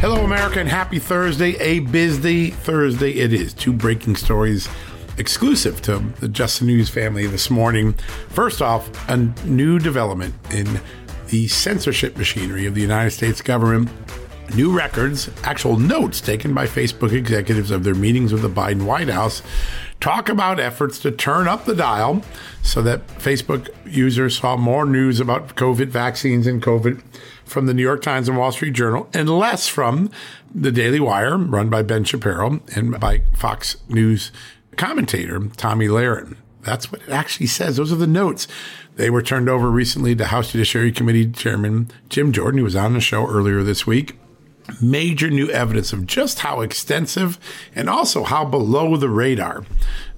Hello, America, and happy Thursday. A busy Thursday it is. Two breaking stories exclusive to the Just News family this morning. First off, a new development in the censorship machinery of the United States government. New records, actual notes taken by Facebook executives of their meetings with the Biden White House, talk about efforts to turn up the dial so that Facebook users saw more news about COVID vaccines and COVID from the New York Times and Wall Street Journal and less from the Daily Wire, run by Ben Shapiro, and by Fox News commentator Tomi Lahren. That's what it actually says. Those are the notes. They were turned over recently to House Judiciary Committee Chairman Jim Jordan, who was on the show earlier this week. Major new evidence of just how extensive and also how below the radar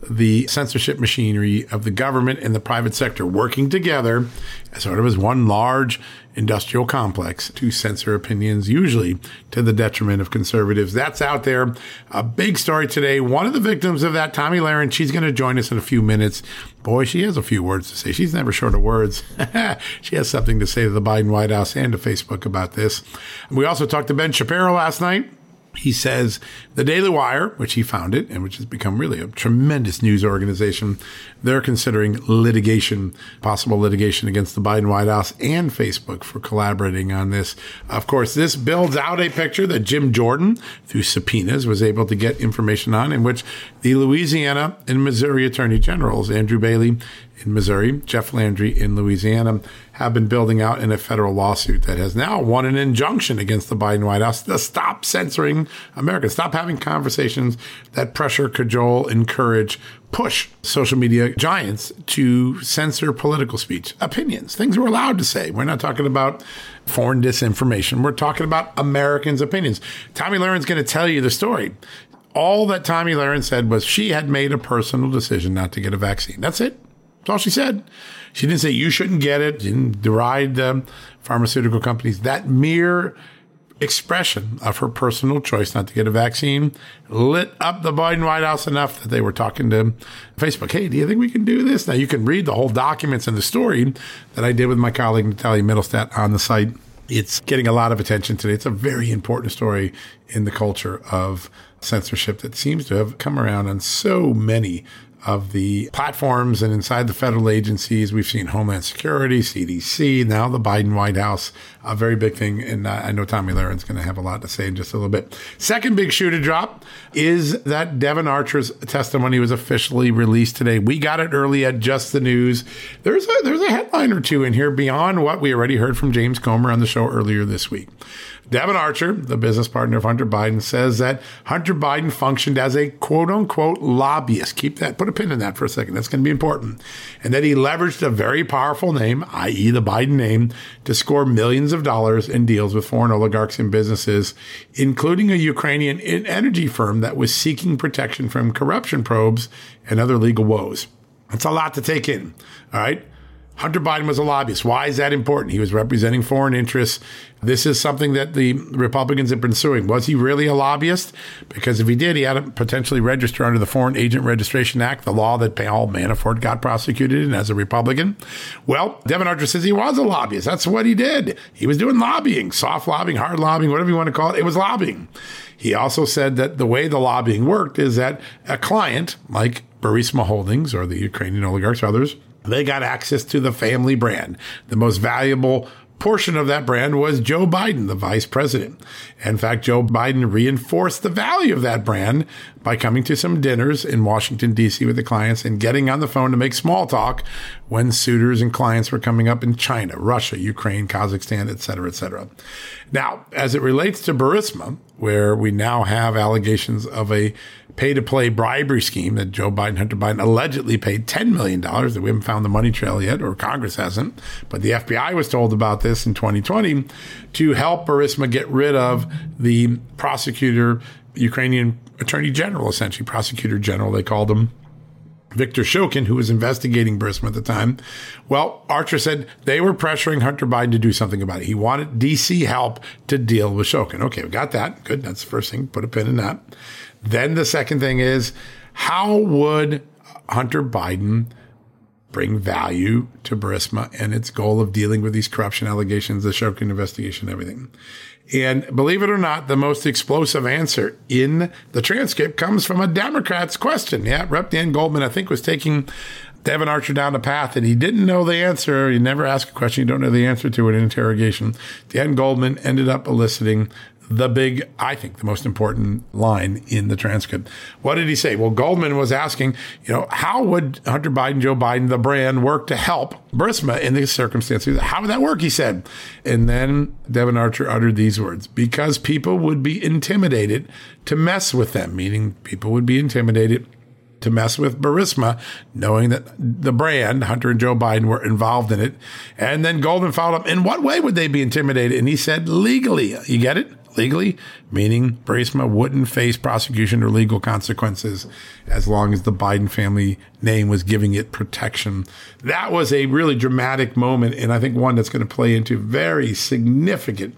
the censorship machinery of the government and the private sector working together as sort of as one large industrial complex to censor opinions, usually to the detriment of conservatives. That's out there. A big story today. One of the victims of that, Tomi Lahren, she's going to join us in a few minutes. Boy, she has a few words to say. She's never short of words. she has something to say to the Biden White House and to Facebook about this. We also talked to Ben Shapiro last night. He says the Daily Wire, which he founded and which has become really a tremendous news organization, they're considering litigation, possible litigation against the Biden White House and Facebook for collaborating on this. Of course, this builds out a picture that Jim Jordan, through subpoenas, was able to get information on, in which the Louisiana and Missouri Attorney Generals, Andrew Bailey in Missouri, Jeff Landry in Louisiana, have been building out in a federal lawsuit that has now won an injunction against the Biden White House to stop censoring Americans, stop having conversations that pressure, cajole, encourage, push social media giants to censor political speech, opinions, things we're allowed to say. We're not talking about foreign disinformation. We're talking about Americans' opinions. Tomi Lahren's going to tell you the story. All that Tomi Lahren said was she had made a personal decision not to get a vaccine. That's it. That's all she said. She didn't say you shouldn't get it, didn't deride the pharmaceutical companies. That mere expression of her personal choice not to get a vaccine lit up the Biden White House enough that they were talking to Facebook. Hey, do you think we can do this? Now you can read the whole documents and the story that I did with my colleague Natalia Mittelstadt on the site. It's getting a lot of attention today. It's a very important story in the culture of censorship that seems to have come around on so many of the platforms and inside the federal agencies. We've seen Homeland Security, CDC, now the Biden White House, a very big thing. And uh, I know Tomi Lahren's going to have a lot to say in just a little bit. Second big shoe to drop is that Devon Archer's testimony was officially released today. We got it early at Just the News. There's a, there's a headline or two in here beyond what we already heard from James Comer on the show earlier this week. Devon Archer, the business partner of Hunter Biden, says that Hunter Biden functioned as a quote unquote lobbyist. Keep that, put a pin in that for a second. That's going to be important. And that he leveraged a very powerful name, i.e., the Biden name, to score millions of dollars in deals with foreign oligarchs and businesses, including a Ukrainian energy firm that was seeking protection from corruption probes and other legal woes. That's a lot to take in. All right. Hunter Biden was a lobbyist. Why is that important? He was representing foreign interests. This is something that the Republicans have been suing. Was he really a lobbyist? Because if he did, he had to potentially register under the Foreign Agent Registration Act, the law that Paul Manafort got prosecuted in as a Republican. Well, Devon Archer says he was a lobbyist. That's what he did. He was doing lobbying, soft lobbying, hard lobbying, whatever you want to call it. It was lobbying. He also said that the way the lobbying worked is that a client like Burisma Holdings or the Ukrainian oligarchs, or others, they got access to the family brand. The most valuable portion of that brand was Joe Biden, the vice president. In fact, Joe Biden reinforced the value of that brand by coming to some dinners in Washington, D.C. with the clients and getting on the phone to make small talk when suitors and clients were coming up in China, Russia, Ukraine, Kazakhstan, et cetera, et cetera. Now, as it relates to Burisma, where we now have allegations of a pay to play bribery scheme that Joe Biden, Hunter Biden allegedly paid $10 million that we haven't found the money trail yet, or Congress hasn't. But the FBI was told about this in 2020 to help Burisma get rid of the prosecutor, Ukrainian attorney general, essentially, prosecutor general, they called him. Victor Shokin, who was investigating Burisma at the time. Well, Archer said they were pressuring Hunter Biden to do something about it. He wanted DC help to deal with Shokin. Okay, we got that. Good. That's the first thing. Put a pin in that. Then the second thing is how would Hunter Biden bring value to Burisma and its goal of dealing with these corruption allegations, the Shokin investigation, everything. And believe it or not, the most explosive answer in the transcript comes from a Democrat's question. Yeah, Rep. Dan Goldman, I think, was taking Devon Archer down the path and he didn't know the answer. You never ask a question you don't know the answer to in an interrogation. Dan Goldman ended up eliciting the big, I think, the most important line in the transcript. What did he say? Well, Goldman was asking, you know, how would Hunter Biden, Joe Biden, the brand work to help Burisma in these circumstances? How would that work? He said. And then Devon Archer uttered these words because people would be intimidated to mess with them, meaning people would be intimidated to mess with Burisma, knowing that the brand, Hunter and Joe Biden, were involved in it. And then Goldman followed up, in what way would they be intimidated? And he said, legally. You get it? Legally, meaning Burisma wouldn't face prosecution or legal consequences as long as the Biden family name was giving it protection. That was a really dramatic moment, and I think one that's going to play into very significant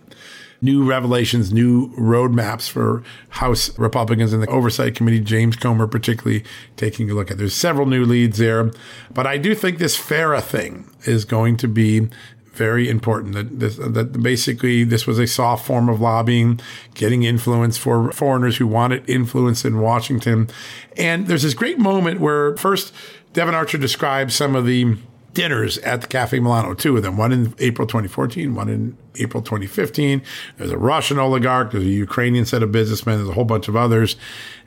new revelations, new roadmaps for House Republicans in the Oversight Committee, James Comer particularly taking a look at. There's several new leads there, but I do think this FARA thing is going to be very important that this, that basically this was a soft form of lobbying, getting influence for foreigners who wanted influence in Washington. And there's this great moment where first Devon Archer describes some of the dinners at the Cafe Milano, two of them, one in April 2014, one in April 2015. There's a Russian oligarch, there's a Ukrainian set of businessmen, there's a whole bunch of others.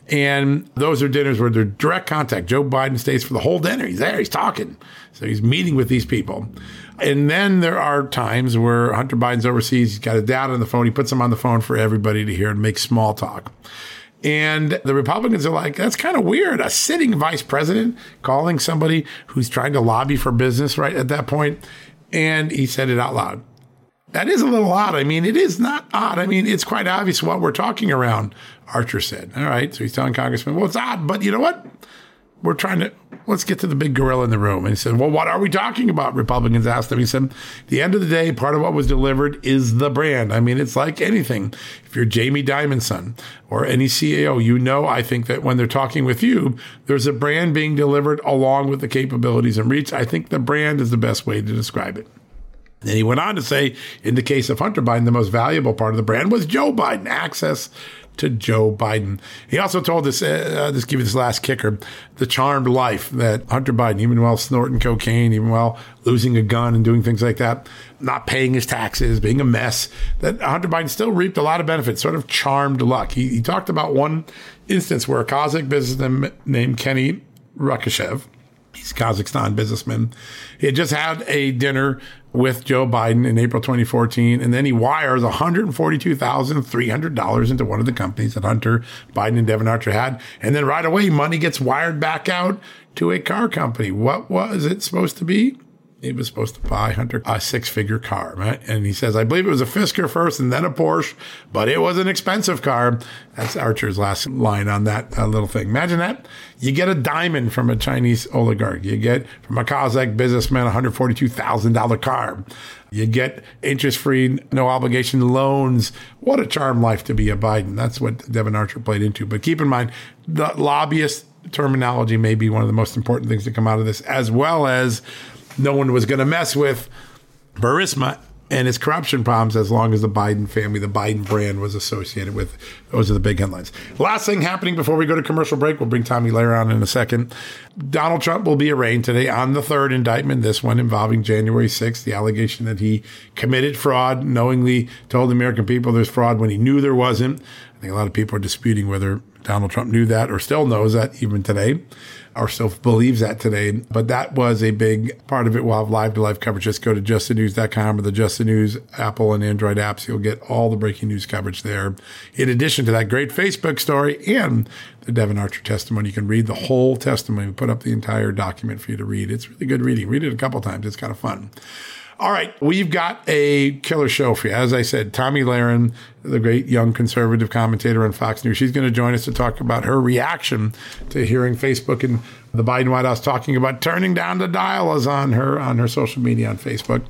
And those are dinners where they're direct contact. Joe Biden stays for the whole dinner. He's there, he's talking. So he's meeting with these people. And then there are times where Hunter Biden's overseas, he's got a dad on the phone, he puts him on the phone for everybody to hear and make small talk. And the Republicans are like, that's kind of weird. A sitting vice president calling somebody who's trying to lobby for business right at that point. And he said it out loud. That is a little odd. I mean, it is not odd. I mean, it's quite obvious what we're talking around, Archer said. All right. So he's telling Congressman, well, it's odd, but you know what? we're trying to let's get to the big gorilla in the room. And he said, Well, what are we talking about? Republicans asked him. He said, The end of the day, part of what was delivered is the brand. I mean, it's like anything. If you're Jamie Dimon's son or any CAO, you know, I think that when they're talking with you, there's a brand being delivered along with the capabilities and reach. I think the brand is the best way to describe it. And he went on to say, in the case of Hunter Biden, the most valuable part of the brand was Joe Biden, access to Joe Biden. He also told us, uh, just give you this last kicker, the charmed life that Hunter Biden, even while snorting cocaine, even while losing a gun and doing things like that, not paying his taxes, being a mess, that Hunter Biden still reaped a lot of benefits, sort of charmed luck. He, he talked about one instance where a Kazakh businessman named Kenny Rakishev, he's Kazakhstan businessman, he had just had a dinner with Joe Biden in April 2014, and then he wires $142,300 into one of the companies that Hunter Biden and Devon Archer had, and then right away money gets wired back out to a car company. What was it supposed to be? He was supposed to buy Hunter a six figure car, right? And he says, I believe it was a Fisker first and then a Porsche, but it was an expensive car. That's Archer's last line on that uh, little thing. Imagine that. You get a diamond from a Chinese oligarch. You get from a Kazakh businessman a $142,000 car. You get interest free, no obligation loans. What a charm life to be a Biden. That's what Devon Archer played into. But keep in mind, the lobbyist terminology may be one of the most important things to come out of this, as well as no one was going to mess with Burisma and its corruption problems as long as the Biden family, the Biden brand was associated with. Those are the big headlines. Last thing happening before we go to commercial break, we'll bring Tomi Lahren on in a second. Donald Trump will be arraigned today on the third indictment, this one involving January 6th, the allegation that he committed fraud, knowingly told the American people there's fraud when he knew there wasn't. I think a lot of people are disputing whether Donald Trump knew that or still knows that even today or still believes that today. But that was a big part of it. We'll have live to live coverage. Just go to justthenews.com or the Just the News Apple and Android apps. You'll get all the breaking news coverage there. In addition to that great Facebook story and the Devon Archer testimony, you can read the whole testimony. We put up the entire document for you to read. It's really good reading. Read it a couple times. It's kind of fun. All right, we've got a killer show for you. As I said, Tomi Lahren, the great young conservative commentator on Fox News, she's going to join us to talk about her reaction to hearing Facebook and the Biden White House talking about turning down the dial on her on her social media on Facebook.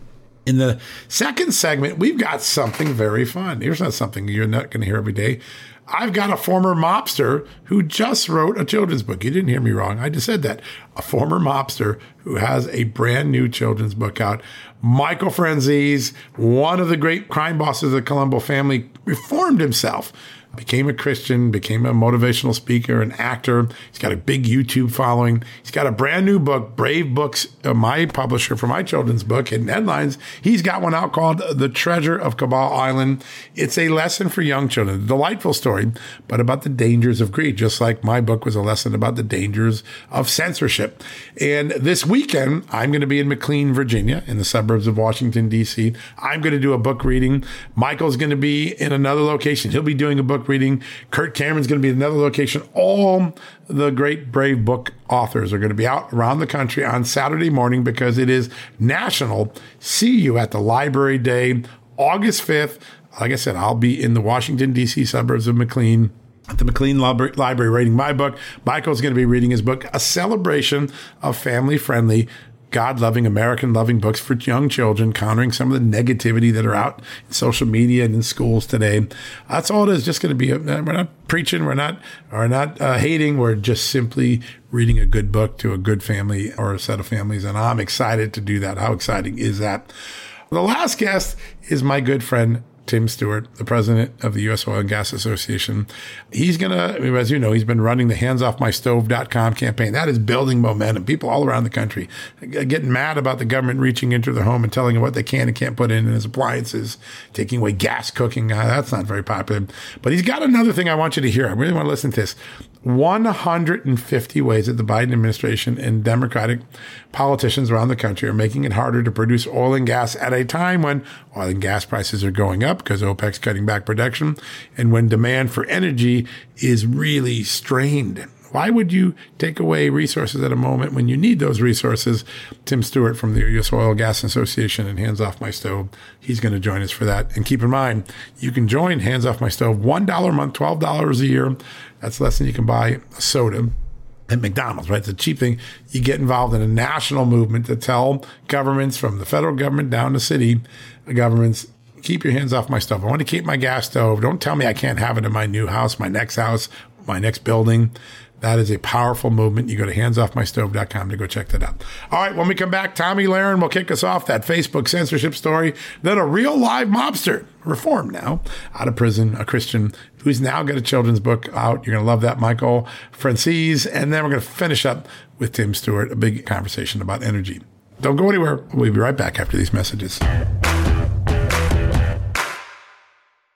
In the second segment, we've got something very fun. Here's not something you're not going to hear every day. I've got a former mobster who just wrote a children's book. You didn't hear me wrong. I just said that. A former mobster who has a brand new children's book out. Michael Franzese, one of the great crime bosses of the Colombo family, reformed himself became a Christian, became a motivational speaker, an actor. He's got a big YouTube following. He's got a brand new book, Brave Books, uh, my publisher for my children's book, Hidden Headlines. He's got one out called The Treasure of Cabal Island. It's a lesson for young children, a delightful story, but about the dangers of greed, just like my book was a lesson about the dangers of censorship. And this weekend, I'm going to be in McLean, Virginia, in the suburbs of Washington, D.C. I'm going to do a book reading. Michael's going to be in another location. He'll be doing a book book reading. Kirk Cameron's going to be another location. All the great Brave Book authors are going to be out around the country on Saturday morning because it is national. See you at the Library Day, August 5th. Like I said, I'll be in the Washington, D.C. suburbs of McLean at the McLean Library reading my book. Michael's going to be reading his book, A Celebration of Family Friendly God loving, American loving books for young children, countering some of the negativity that are out in social media and in schools today. That's all it is. Just going to be, a, we're not preaching, we're not, we're not uh, hating, we're just simply reading a good book to a good family or a set of families. And I'm excited to do that. How exciting is that? The last guest is my good friend, Tim Stewart, the president of the U.S. Oil and Gas Association. He's going to, as you know, he's been running the handsoffmystove.com campaign. That is building momentum. People all around the country getting mad about the government reaching into their home and telling them what they can and can't put in his appliances, taking away gas cooking. Uh, that's not very popular. But he's got another thing I want you to hear. I really want to listen to this. 150 ways that the Biden administration and Democratic politicians around the country are making it harder to produce oil and gas at a time when oil and gas prices are going up because OPEC's cutting back production and when demand for energy is really strained. Why would you take away resources at a moment when you need those resources? Tim Stewart from the U.S. Oil Gas Association and Hands Off My Stove, he's going to join us for that. And keep in mind, you can join Hands Off My Stove $1 a month, $12 a year. That's less than you can buy a soda at McDonald's, right? It's a cheap thing. You get involved in a national movement to tell governments from the federal government down to city governments, keep your hands off my stuff. I want to keep my gas stove. Don't tell me I can't have it in my new house, my next house, my next building. That is a powerful movement. You go to handsoffmystove.com to go check that out. All right, when we come back, Tomi Lahren will kick us off that Facebook censorship story. Then a real live mobster, reformed now, out of prison, a Christian who's now got a children's book out. You're going to love that, Michael Franzese. And then we're going to finish up with Tim Stewart, a big conversation about energy. Don't go anywhere. We'll be right back after these messages.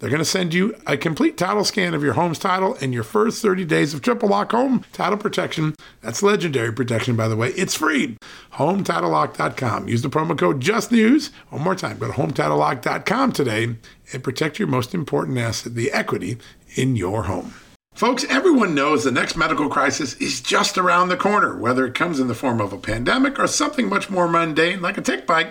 They're going to send you a complete title scan of your home's title and your first 30 days of triple lock home title protection. That's legendary protection, by the way. It's free. HomeTitleLock.com. Use the promo code JUSTNEWS. One more time, go to HomeTitleLock.com today and protect your most important asset, the equity in your home. Folks, everyone knows the next medical crisis is just around the corner, whether it comes in the form of a pandemic or something much more mundane like a tick bite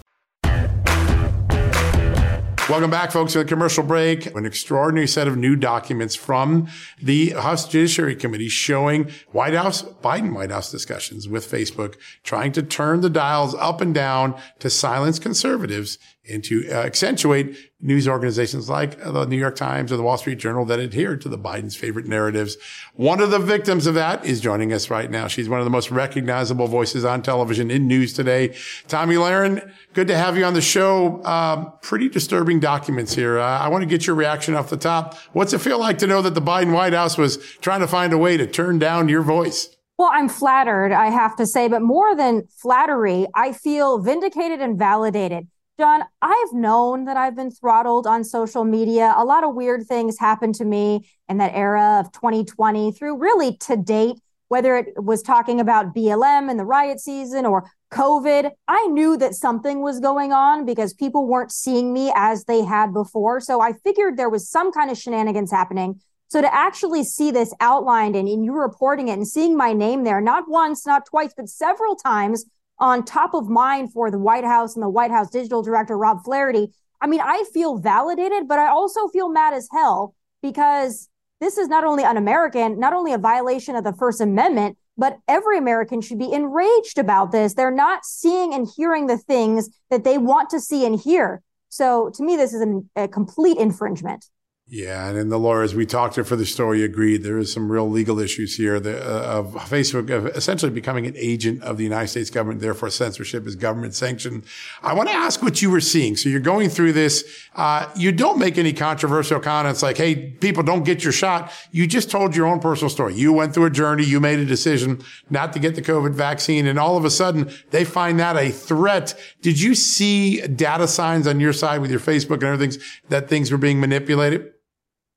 Welcome back, folks, to the commercial break. An extraordinary set of new documents from the House Judiciary Committee showing White House, Biden White House discussions with Facebook, trying to turn the dials up and down to silence conservatives and to uh, accentuate news organizations like the New York Times or the Wall Street Journal that adhere to the Biden's favorite narratives. One of the victims of that is joining us right now. She's one of the most recognizable voices on television in news today. Tomi Lahren, good to have you on the show. Um, pretty disturbing documents here. Uh, I want to get your reaction off the top. What's it feel like to know that the Biden White House was trying to find a way to turn down your voice? Well, I'm flattered, I have to say, but more than flattery, I feel vindicated and validated John, I've known that I've been throttled on social media. A lot of weird things happened to me in that era of 2020 through really to date, whether it was talking about BLM and the riot season or COVID. I knew that something was going on because people weren't seeing me as they had before. So I figured there was some kind of shenanigans happening. So to actually see this outlined and, and you reporting it and seeing my name there, not once, not twice, but several times on top of mind for the White House and the White House digital director, Rob Flaherty. I mean, I feel validated, but I also feel mad as hell because this is not only un American, not only a violation of the First Amendment, but every American should be enraged about this. They're not seeing and hearing the things that they want to see and hear. So to me, this is an, a complete infringement. Yeah, and the lawyers we talked to for the story agreed there is some real legal issues here uh, of Facebook of essentially becoming an agent of the United States government. Therefore, censorship is government sanctioned. I want to ask what you were seeing. So you're going through this. Uh, you don't make any controversial comments like, "Hey, people, don't get your shot." You just told your own personal story. You went through a journey. You made a decision not to get the COVID vaccine, and all of a sudden they find that a threat. Did you see data signs on your side with your Facebook and other things that things were being manipulated?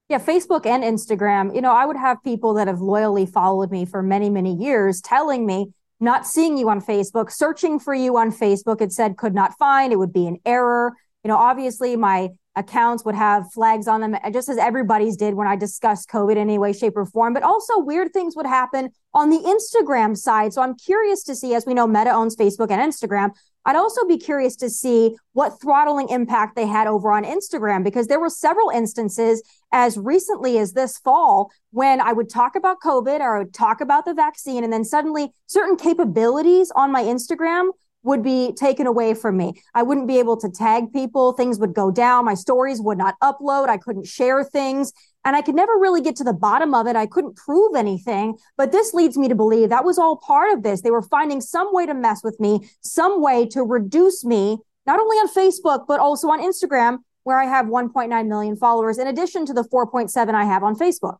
Yeah, Facebook and Instagram. You know, I would have people that have loyally followed me for many, many years telling me, not seeing you on Facebook, searching for you on Facebook. It said could not find. It would be an error. You know, obviously my accounts would have flags on them, just as everybody's did when I discussed COVID in any way, shape, or form. But also weird things would happen on the Instagram side. So I'm curious to see, as we know, Meta owns Facebook and Instagram. I'd also be curious to see what throttling impact they had over on Instagram because there were several instances as recently as this fall when I would talk about COVID or I would talk about the vaccine and then suddenly certain capabilities on my Instagram would be taken away from me. I wouldn't be able to tag people. Things would go down. My stories would not upload. I couldn't share things. And I could never really get to the bottom of it. I couldn't prove anything, but this leads me to believe that was all part of this. They were finding some way to mess with me, some way to reduce me, not only on Facebook, but also on Instagram, where I have 1.9 million followers, in addition to the 4.7 I have on Facebook.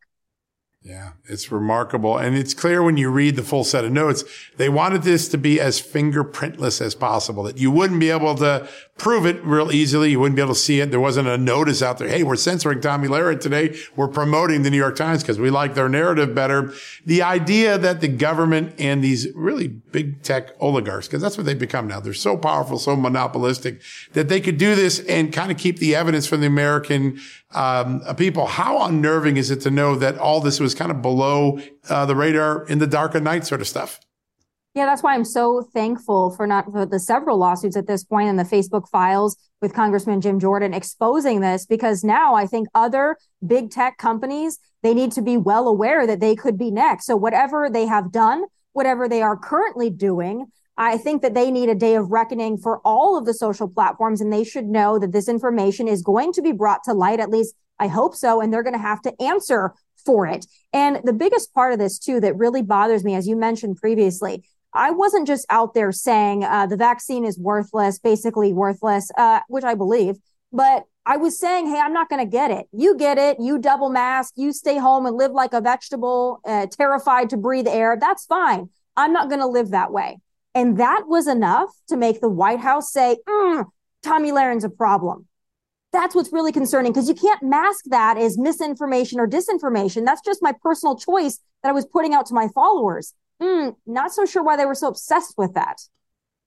Yeah, it's remarkable. And it's clear when you read the full set of notes, they wanted this to be as fingerprintless as possible, that you wouldn't be able to prove it real easily. You wouldn't be able to see it. There wasn't a notice out there. Hey, we're censoring Tomi Lahren today. We're promoting the New York Times because we like their narrative better. The idea that the government and these really big tech oligarchs, because that's what they've become now. They're so powerful, so monopolistic that they could do this and kind of keep the evidence from the American um, people. How unnerving is it to know that all this was kind of below uh, the radar in the dark of night sort of stuff? Yeah, that's why I'm so thankful for not for the several lawsuits at this point and the Facebook files with Congressman Jim Jordan exposing this because now I think other big tech companies they need to be well aware that they could be next. So whatever they have done, whatever they are currently doing, I think that they need a day of reckoning for all of the social platforms and they should know that this information is going to be brought to light at least I hope so and they're going to have to answer for it. And the biggest part of this too that really bothers me as you mentioned previously I wasn't just out there saying uh, the vaccine is worthless, basically worthless, uh, which I believe, but I was saying, hey, I'm not going to get it. You get it. You double mask. You stay home and live like a vegetable, uh, terrified to breathe air. That's fine. I'm not going to live that way. And that was enough to make the White House say, mm, Tomi Lahren's a problem. That's what's really concerning because you can't mask that as misinformation or disinformation. That's just my personal choice that I was putting out to my followers. Mm, not so sure why they were so obsessed with that.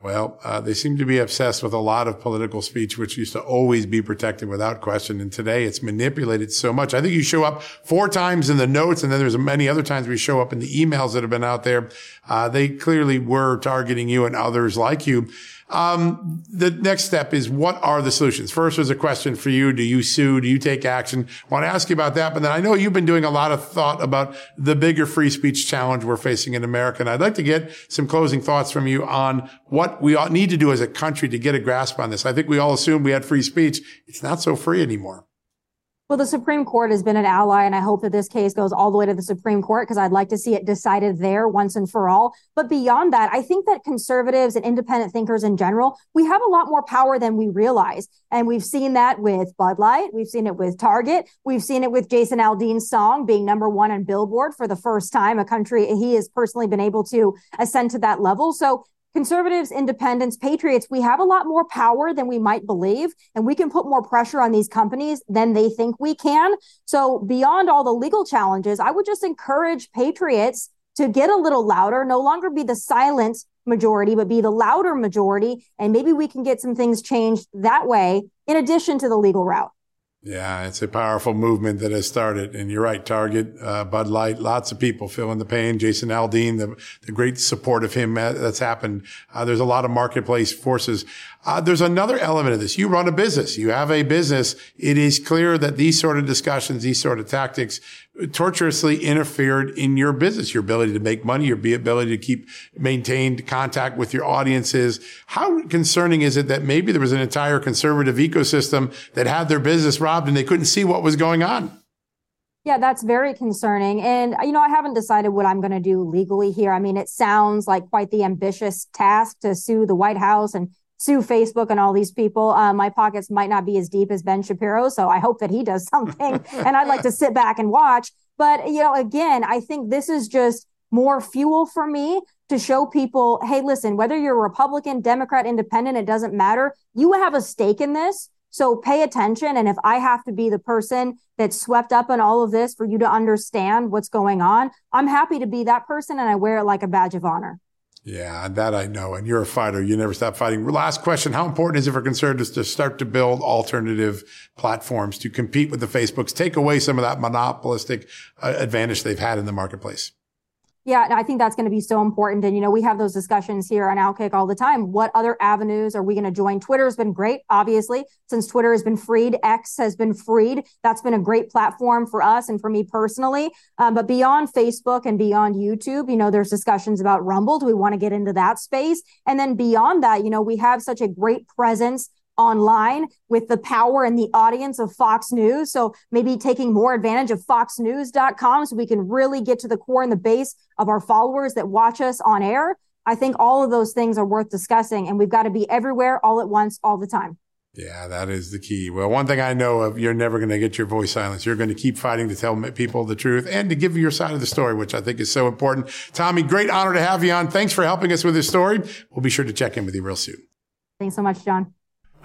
Well, uh, they seem to be obsessed with a lot of political speech, which used to always be protected without question. And today it's manipulated so much. I think you show up four times in the notes, and then there's many other times we show up in the emails that have been out there. Uh, they clearly were targeting you and others like you. Um, the next step is what are the solutions? First there's a question for you. Do you sue? Do you take action? I want to ask you about that. But then I know you've been doing a lot of thought about the bigger free speech challenge we're facing in America. And I'd like to get some closing thoughts from you on what we need to do as a country to get a grasp on this. I think we all assumed we had free speech. It's not so free anymore. Well, the Supreme Court has been an ally, and I hope that this case goes all the way to the Supreme Court because I'd like to see it decided there once and for all. But beyond that, I think that conservatives and independent thinkers in general, we have a lot more power than we realize. And we've seen that with Bud Light. We've seen it with Target. We've seen it with Jason Aldean's song being number one on Billboard for the first time, a country he has personally been able to ascend to that level. So conservatives, independents, patriots, we have a lot more power than we might believe, and we can put more pressure on these companies than they think we can. So, beyond all the legal challenges, I would just encourage patriots to get a little louder, no longer be the silent majority, but be the louder majority. And maybe we can get some things changed that way, in addition to the legal route. Yeah, it's a powerful movement that has started. And you're right, Target, uh, Bud Light, lots of people feeling the pain. Jason Aldean, the, the great support of him uh, that's happened. Uh, there's a lot of marketplace forces. Uh, there's another element of this. You run a business. You have a business. It is clear that these sort of discussions, these sort of tactics tortuously interfered in your business, your ability to make money, your ability to keep maintained contact with your audiences. How concerning is it that maybe there was an entire conservative ecosystem that had their business robbed and they couldn't see what was going on? Yeah, that's very concerning. And, you know, I haven't decided what I'm going to do legally here. I mean, it sounds like quite the ambitious task to sue the White House and sue Facebook and all these people. Uh, my pockets might not be as deep as Ben Shapiro, so I hope that he does something. and I'd like to sit back and watch. But you know, again, I think this is just more fuel for me to show people, hey, listen, whether you're Republican, Democrat, Independent, it doesn't matter. You have a stake in this. So pay attention. And if I have to be the person that's swept up in all of this for you to understand what's going on, I'm happy to be that person and I wear it like a badge of honor. Yeah, that I know. And you're a fighter. You never stop fighting. Last question. How important is it for conservatives to start to build alternative platforms to compete with the Facebooks, take away some of that monopolistic uh, advantage they've had in the marketplace? Yeah, and I think that's going to be so important. And, you know, we have those discussions here on Outkick all the time. What other avenues are we going to join? Twitter's been great, obviously, since Twitter has been freed. X has been freed. That's been a great platform for us and for me personally. Um, but beyond Facebook and beyond YouTube, you know, there's discussions about Rumble. Do we want to get into that space? And then beyond that, you know, we have such a great presence online with the power and the audience of Fox News. So maybe taking more advantage of foxnews.com so we can really get to the core and the base of our followers that watch us on air. I think all of those things are worth discussing and we've got to be everywhere all at once all the time. Yeah, that is the key. Well, one thing I know of, you're never going to get your voice silenced. You're going to keep fighting to tell people the truth and to give your side of the story, which I think is so important. Tomi, great honor to have you on. Thanks for helping us with this story. We'll be sure to check in with you real soon. Thanks so much, John.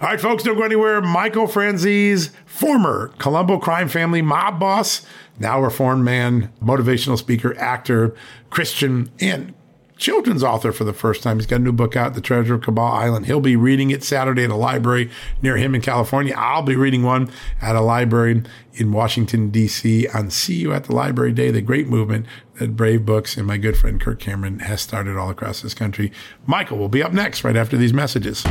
All right, folks, don't go anywhere. Michael Franzese, former Colombo crime family mob boss, now reformed man, motivational speaker, actor, Christian, and children's author for the first time. He's got a new book out, The Treasure of Cabal Island. He'll be reading it Saturday at a library near him in California. I'll be reading one at a library in Washington, D.C. on See You at the Library Day, the great movement that Brave Books and my good friend Kirk Cameron has started all across this country. Michael will be up next right after these messages.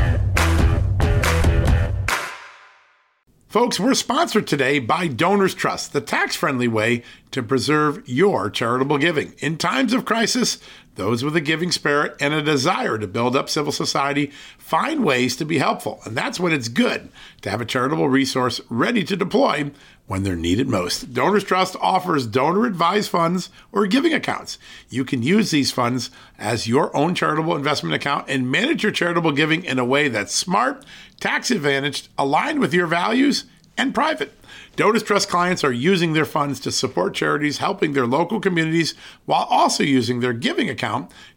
Folks, we're sponsored today by Donors Trust, the tax friendly way to preserve your charitable giving. In times of crisis, those with a giving spirit and a desire to build up civil society find ways to be helpful. And that's when it's good to have a charitable resource ready to deploy when they're needed most. Donors Trust offers donor advised funds or giving accounts. You can use these funds as your own charitable investment account and manage your charitable giving in a way that's smart, tax advantaged, aligned with your values, and private. Donors Trust clients are using their funds to support charities helping their local communities while also using their giving account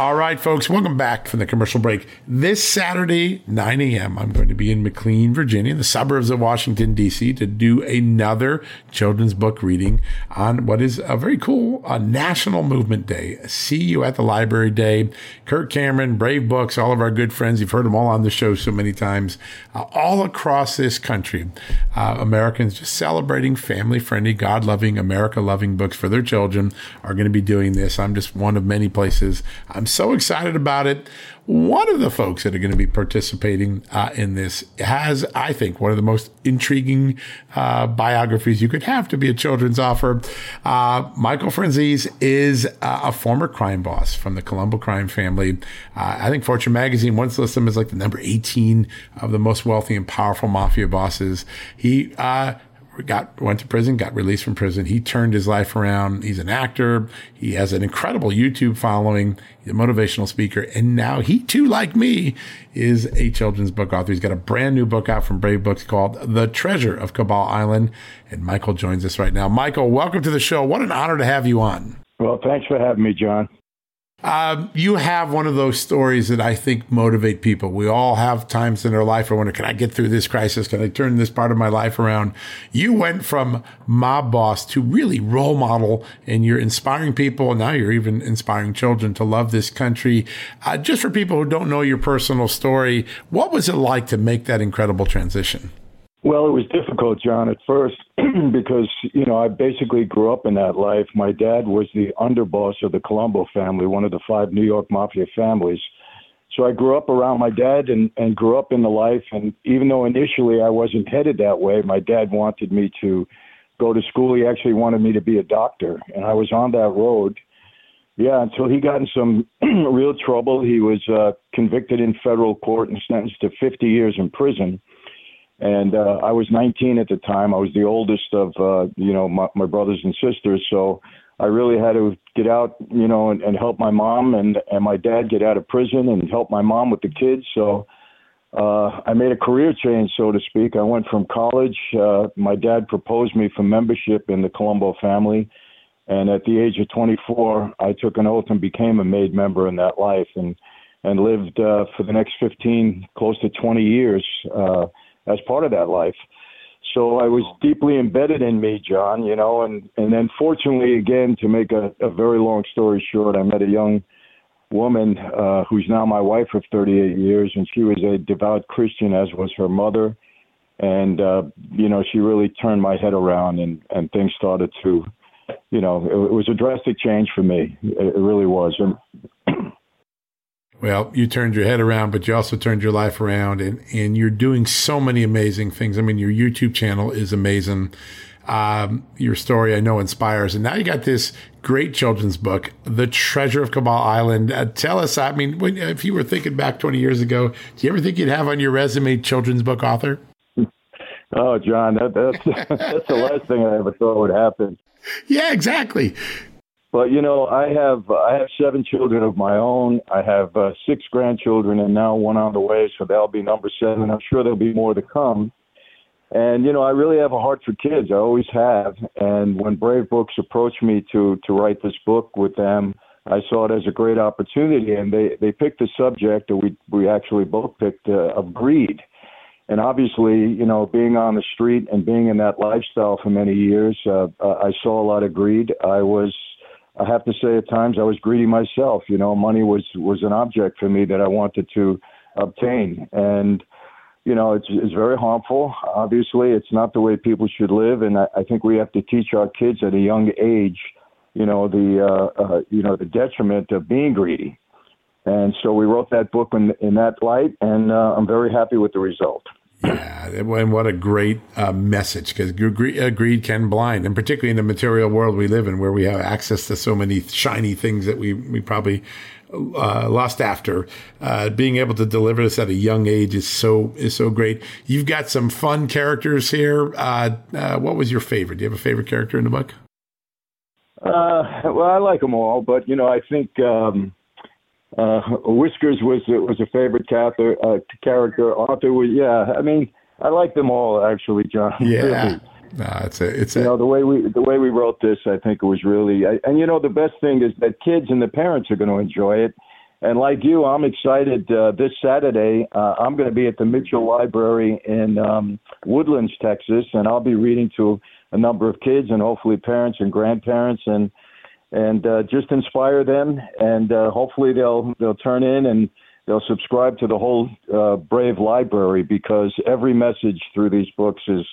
All right, folks, welcome back from the commercial break. This Saturday, 9 a.m., I'm going to be in McLean, Virginia, the suburbs of Washington, D.C., to do another children's book reading on what is a very cool uh, National Movement Day. See you at the Library Day. Kirk Cameron, Brave Books, all of our good friends. You've heard them all on the show so many times. Uh, all across this country, uh, Americans just celebrating family friendly, God loving, America loving books for their children are going to be doing this. I'm just one of many places. I'm so excited about it. One of the folks that are going to be participating uh, in this has, I think, one of the most intriguing uh, biographies you could have to be a children's author. Uh, Michael Franzese is uh, a former crime boss from the Colombo crime family. Uh, I think Fortune magazine once listed him as like the number 18 of the most wealthy and powerful mafia bosses. He uh, got went to prison, got released from prison. He turned his life around. He's an actor. He has an incredible YouTube following. He's a motivational speaker, and now he too, like me, is a children's book author. He's got a brand new book out from Brave Books called "The Treasure of Cabal Island," and Michael joins us right now. Michael, welcome to the show. What an honor to have you on. Well, thanks for having me, John. Um, you have one of those stories that I think motivate people. We all have times in our life where wonder, can I get through this crisis? Can I turn this part of my life around? You went from mob boss to really role model and you're inspiring people. Now you're even inspiring children to love this country. Uh, just for people who don't know your personal story, what was it like to make that incredible transition? Well, it was difficult, John, at first because, you know, I basically grew up in that life. My dad was the underboss of the Colombo family, one of the five New York mafia families. So I grew up around my dad and, and grew up in the life. And even though initially I wasn't headed that way, my dad wanted me to go to school. He actually wanted me to be a doctor. And I was on that road. Yeah, until he got in some real trouble. He was uh, convicted in federal court and sentenced to 50 years in prison and uh, I was 19 at the time. I was the oldest of uh, you know my, my brothers and sisters, so I really had to get out, you know, and, and help my mom and and my dad get out of prison and help my mom with the kids. So uh, I made a career change, so to speak. I went from college. Uh, my dad proposed me for membership in the Colombo family. And at the age of 24, I took an oath and became a made member in that life, and and lived uh, for the next 15, close to 20 years, uh, as part of that life. So I was deeply embedded in me, John, you know, and, and then fortunately, again, to make a, a very long story short, I met a young woman uh, who's now my wife of 38 years, and she was a devout Christian, as was her mother. And, uh, you know, she really turned my head around and, and things started to, you know, it, it was a drastic change for me. It, it really was. And well, you turned your head around, but you also turned your life around and, and you're doing so many amazing things. I mean, your YouTube channel is amazing. Um, your story, I know, inspires. And now you got this great children's book, The Treasure of Cabal Island. Uh, tell us, I mean, when, if you were thinking back 20 years ago, do you ever think you'd have on your resume children's book author? Oh, John, that, that's, that's the last thing I ever thought would happen. Yeah, exactly. But you know, I have I have seven children of my own. I have uh, six grandchildren, and now one on the way, so that'll be number seven. I'm sure there'll be more to come. And you know, I really have a heart for kids. I always have. And when Brave Books approached me to to write this book with them, I saw it as a great opportunity. And they they picked the subject that we we actually both picked uh, of greed. And obviously, you know, being on the street and being in that lifestyle for many years, uh, I saw a lot of greed. I was I have to say at times I was greedy myself. You know, money was was an object for me that I wanted to obtain, and you know, it's it's very harmful. Obviously, it's not the way people should live, and I, I think we have to teach our kids at a young age, you know, the uh, uh, you know the detriment of being greedy. And so we wrote that book in in that light, and uh, I'm very happy with the result. Yeah, and what a great uh, message because uh, greed can blind, and particularly in the material world we live in, where we have access to so many shiny things that we we probably uh, lost after. Uh, being able to deliver this at a young age is so is so great. You've got some fun characters here. Uh, uh, what was your favorite? Do you have a favorite character in the book? well, I like them all, but you know, I think. Um, uh, Whiskers was was a favorite character. Uh, character. Arthur was yeah. I mean, I like them all actually, John. Yeah. Really. No, it's a, it's you a, know the way we the way we wrote this. I think it was really, I, and you know the best thing is that kids and the parents are going to enjoy it. And like you, I'm excited. Uh, this Saturday, uh, I'm going to be at the Mitchell Library in um, Woodlands, Texas, and I'll be reading to a number of kids and hopefully parents and grandparents and and uh, just inspire them, and uh, hopefully they'll they'll turn in and they'll subscribe to the whole uh, Brave library because every message through these books is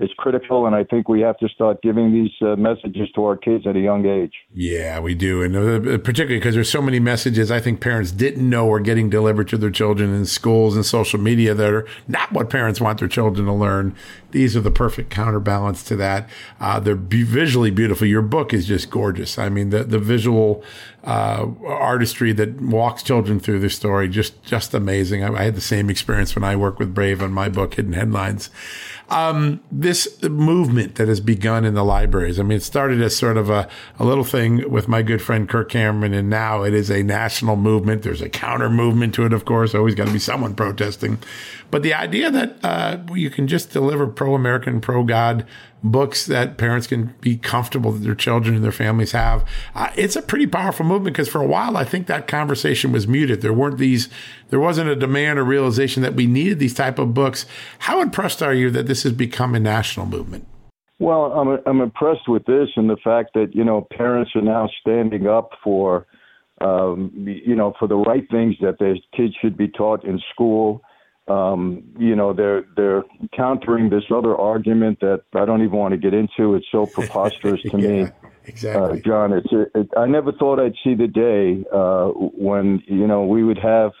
is critical, and I think we have to start giving these uh, messages to our kids at a young age. Yeah, we do, and uh, particularly because there's so many messages I think parents didn't know are getting delivered to their children in schools and social media that are not what parents want their children to learn. These are the perfect counterbalance to that. Uh, they're be- visually beautiful. Your book is just gorgeous. I mean, the the visual uh, artistry that walks children through the story just just amazing. I, I had the same experience when I worked with Brave on my book, Hidden Headlines um, this movement that has begun in the libraries. I mean, it started as sort of a, a little thing with my good friend Kirk Cameron, and now it is a national movement. There's a counter movement to it, of course. Always got to be someone protesting. But the idea that uh, you can just deliver pro American, pro God books that parents can be comfortable that their children and their families have, uh, it's a pretty powerful movement because for a while I think that conversation was muted. There weren't these, there wasn't a demand or realization that we needed these type of books. How impressed are you that this has become a national movement? Well, I'm I'm impressed with this and the fact that you know parents are now standing up for, um, you know, for the right things that their kids should be taught in school Um, you know, they're they're countering this other argument that I don't even want to get into. It's so preposterous to yeah, me. Exactly, uh, John. It's it, I never thought I'd see the day uh, when you know we would have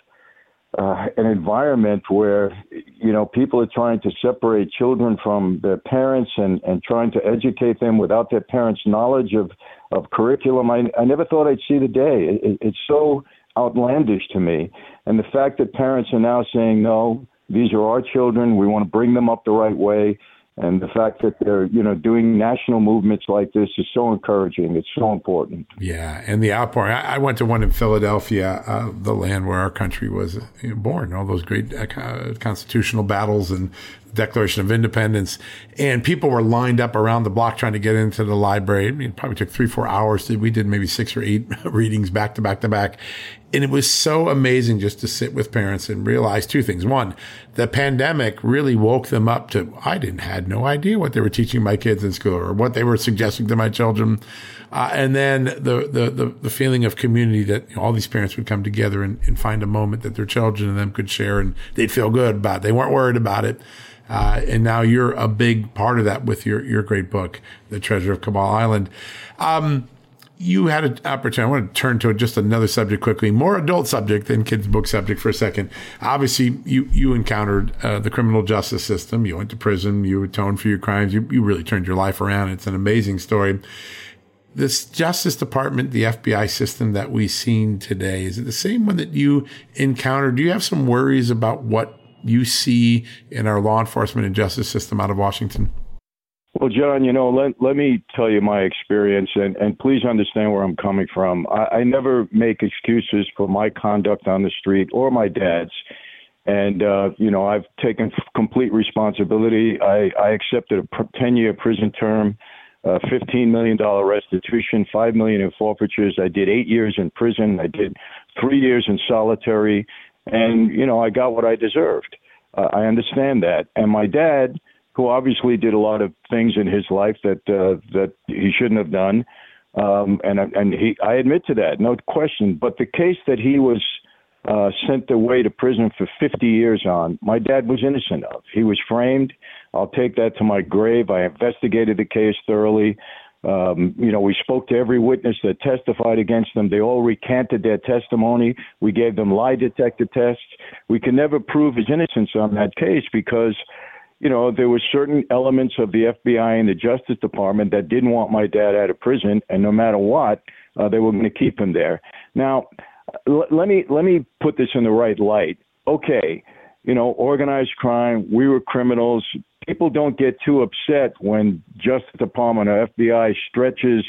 uh, an environment where you know people are trying to separate children from their parents and and trying to educate them without their parents' knowledge of of curriculum. I I never thought I'd see the day. It, it's so outlandish to me. And the fact that parents are now saying, no, these are our children, we want to bring them up the right way. And the fact that they're, you know, doing national movements like this is so encouraging. It's so important. Yeah, and the outpouring. I, I went to one in Philadelphia, uh, the land where our country was born. All those great uh, constitutional battles and Declaration of Independence, and people were lined up around the block trying to get into the library. I mean, it probably took three, four hours. We did maybe six or eight readings back to back to back. And it was so amazing just to sit with parents and realize two things. One, the pandemic really woke them up to, I didn't had no idea what they were teaching my kids in school or what they were suggesting to my children. Uh, and then the, the, the, the, feeling of community that you know, all these parents would come together and, and find a moment that their children and them could share and they'd feel good about it. They weren't worried about it. Uh, and now you're a big part of that with your, your great book, The Treasure of Cabal Island. Um, you had an opportunity. I want to turn to just another subject quickly, more adult subject than kids' book subject for a second. Obviously, you you encountered uh, the criminal justice system. You went to prison. You atoned for your crimes. You you really turned your life around. It's an amazing story. This Justice Department, the FBI system that we've seen today, is it the same one that you encountered? Do you have some worries about what you see in our law enforcement and justice system out of Washington? Well, John, you know, let, let me tell you my experience, and, and please understand where I'm coming from. I, I never make excuses for my conduct on the street or my dad's. And, uh, you know, I've taken complete responsibility. I, I accepted a 10 year prison term, uh, $15 million restitution, 5 million in forfeitures. I did eight years in prison. I did three years in solitary and you know I got what I deserved. Uh, I understand that, and my dad, who obviously did a lot of things in his life that uh, that he shouldn't have done, um, and and he I admit to that, no question. But the case that he was uh, sent away to prison for 50 years on, my dad was innocent of. He was framed. I'll take that to my grave. I investigated the case thoroughly. Um, you know, we spoke to every witness that testified against them. They all recanted their testimony. We gave them lie detector tests. We could never prove his innocence on that case because, you know, there were certain elements of the FBI and the Justice Department that didn't want my dad out of prison, and no matter what, uh, they were going to keep him there. Now, l- let me let me put this in the right light. Okay, you know, organized crime. We were criminals people don't get too upset when Justice Department or FBI stretches,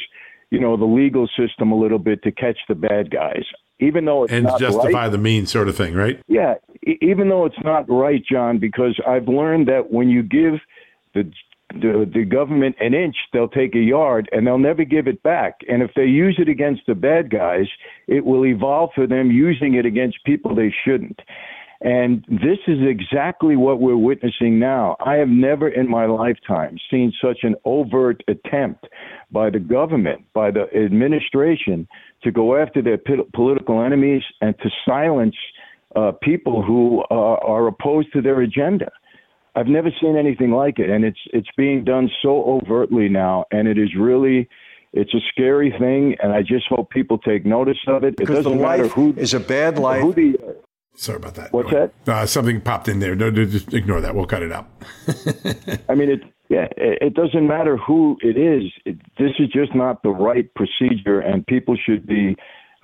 you know, the legal system a little bit to catch the bad guys. Even though it's and not justify right, the means, sort of thing, right? Yeah, even though it's not right, John, because I've learned that when you give the the, the government an inch, they'll take a yard and they'll never give it back. And if they use it against the bad guys, it will evolve for them using it against people they shouldn't. And this is exactly what we're witnessing now. I have never in my lifetime seen such an overt attempt by the government, by the administration, to go after their p- political enemies and to silence uh, people who uh, are opposed to their agenda. I've never seen anything like it, and it's it's being done so overtly now, and it is really it's a scary thing, and I just hope people take notice of it. Because it doesn't the life matter who is a bad life. Who the, Sorry about that. What's that? Uh, something popped in there. No, no, just ignore that. We'll cut it out. I mean, it yeah, it doesn't matter who it is. It, this is just not the right procedure, and people should be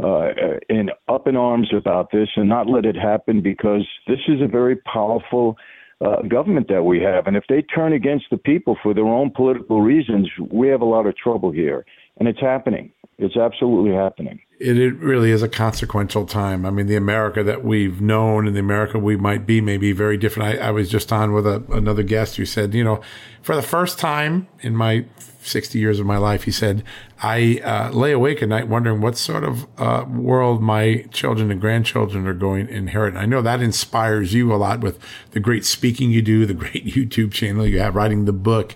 uh, in up in arms about this and not let it happen because this is a very powerful uh, government that we have, and if they turn against the people for their own political reasons, we have a lot of trouble here, and it's happening. It's absolutely happening it, it really is a consequential time. I mean, the America that we've known and the America we might be may be very different. I, I was just on with a, another guest who said, you know, for the first time in my 60 years of my life, he said, I uh, lay awake at night wondering what sort of uh, world my children and grandchildren are going to inherit. And I know that inspires you a lot with the great speaking you do, the great YouTube channel you have, writing the book.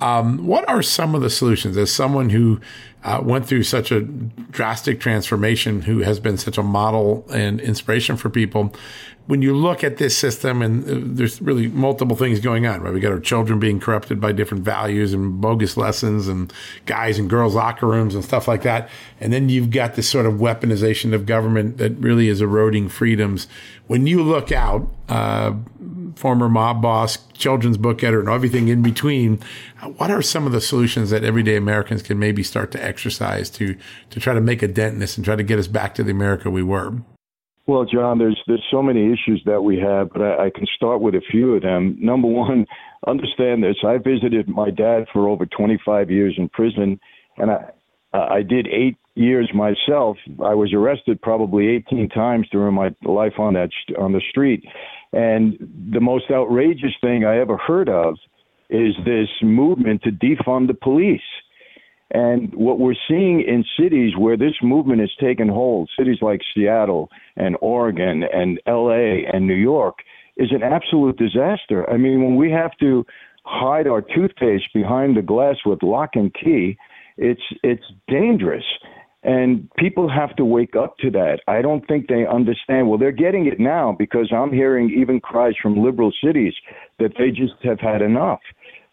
Um, what are some of the solutions as someone who uh, went through such a drastic transformation, who has been such a model and inspiration for people. When you look at this system, and uh, there's really multiple things going on, right? We got our children being corrupted by different values and bogus lessons, and guys and girls locker rooms and stuff like that. And then you've got this sort of weaponization of government that really is eroding freedoms. When you look out, uh, former mob boss, children's book editor, and everything in between. What are some of the solutions that everyday Americans can maybe start to exercise to to try to make a dent in this and try to get us back to the America we were? Well, John, there's there's so many issues that we have, but I, I can start with a few of them. Number one, understand this: I visited my dad for over 25 years in prison, and I I did eight years myself. I was arrested probably 18 times during my life on that on the street, and the most outrageous thing I ever heard of is this movement to defund the police. And what we're seeing in cities where this movement has taken hold, cities like Seattle and Oregon and LA and New York, is an absolute disaster. I mean, when we have to hide our toothpaste behind the glass with lock and key, it's it's dangerous. And people have to wake up to that. I don't think they understand. Well, they're getting it now because I'm hearing even cries from liberal cities that they just have had enough.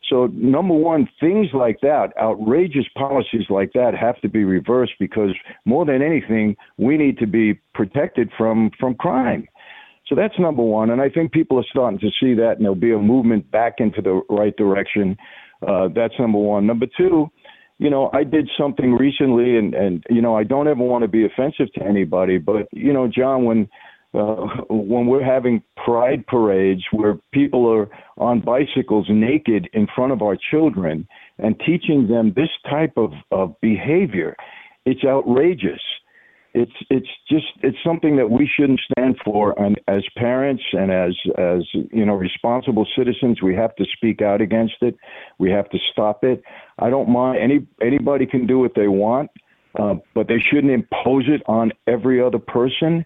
So, number one, things like that, outrageous policies like that, have to be reversed because more than anything, we need to be protected from from crime. So that's number one, and I think people are starting to see that, and there'll be a movement back into the right direction. Uh, that's number one. Number two, you know, I did something recently, and and you know, I don't ever want to be offensive to anybody, but you know, John, when uh, when we're having pride parades where people are on bicycles naked in front of our children and teaching them this type of, of behavior, it's outrageous. It's it's just it's something that we shouldn't stand for. And as parents and as as you know responsible citizens we have to speak out against it. We have to stop it. I don't mind. Any anybody can do what they want uh, but they shouldn't impose it on every other person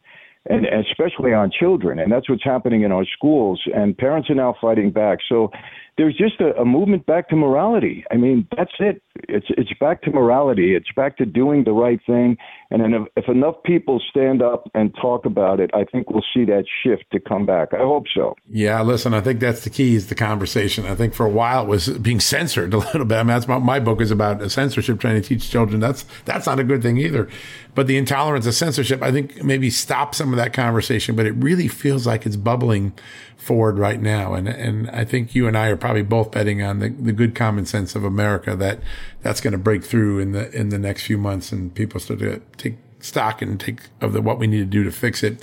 and especially on children and that's what's happening in our schools and parents are now fighting back. So there's just a, a, movement back to morality. I mean, that's it. It's it's back to morality. It's back to doing the right thing. And then if, if enough people stand up and talk about it, I think we'll see that shift to come back. I hope so. Yeah, listen, I think that's the key is the conversation. I think for a while it was being censored a little bit. I mean, that's what my book is about censorship, trying to teach children. That's that's not a good thing either. But the intolerance of censorship, I think, maybe stop some of that conversation. But it really feels like it's bubbling forward right now. And and I think you and I are probably both betting on the, the good common sense of America that that's going to break through in the in the next few months and people start to take stock and take of the what we need to do to fix it.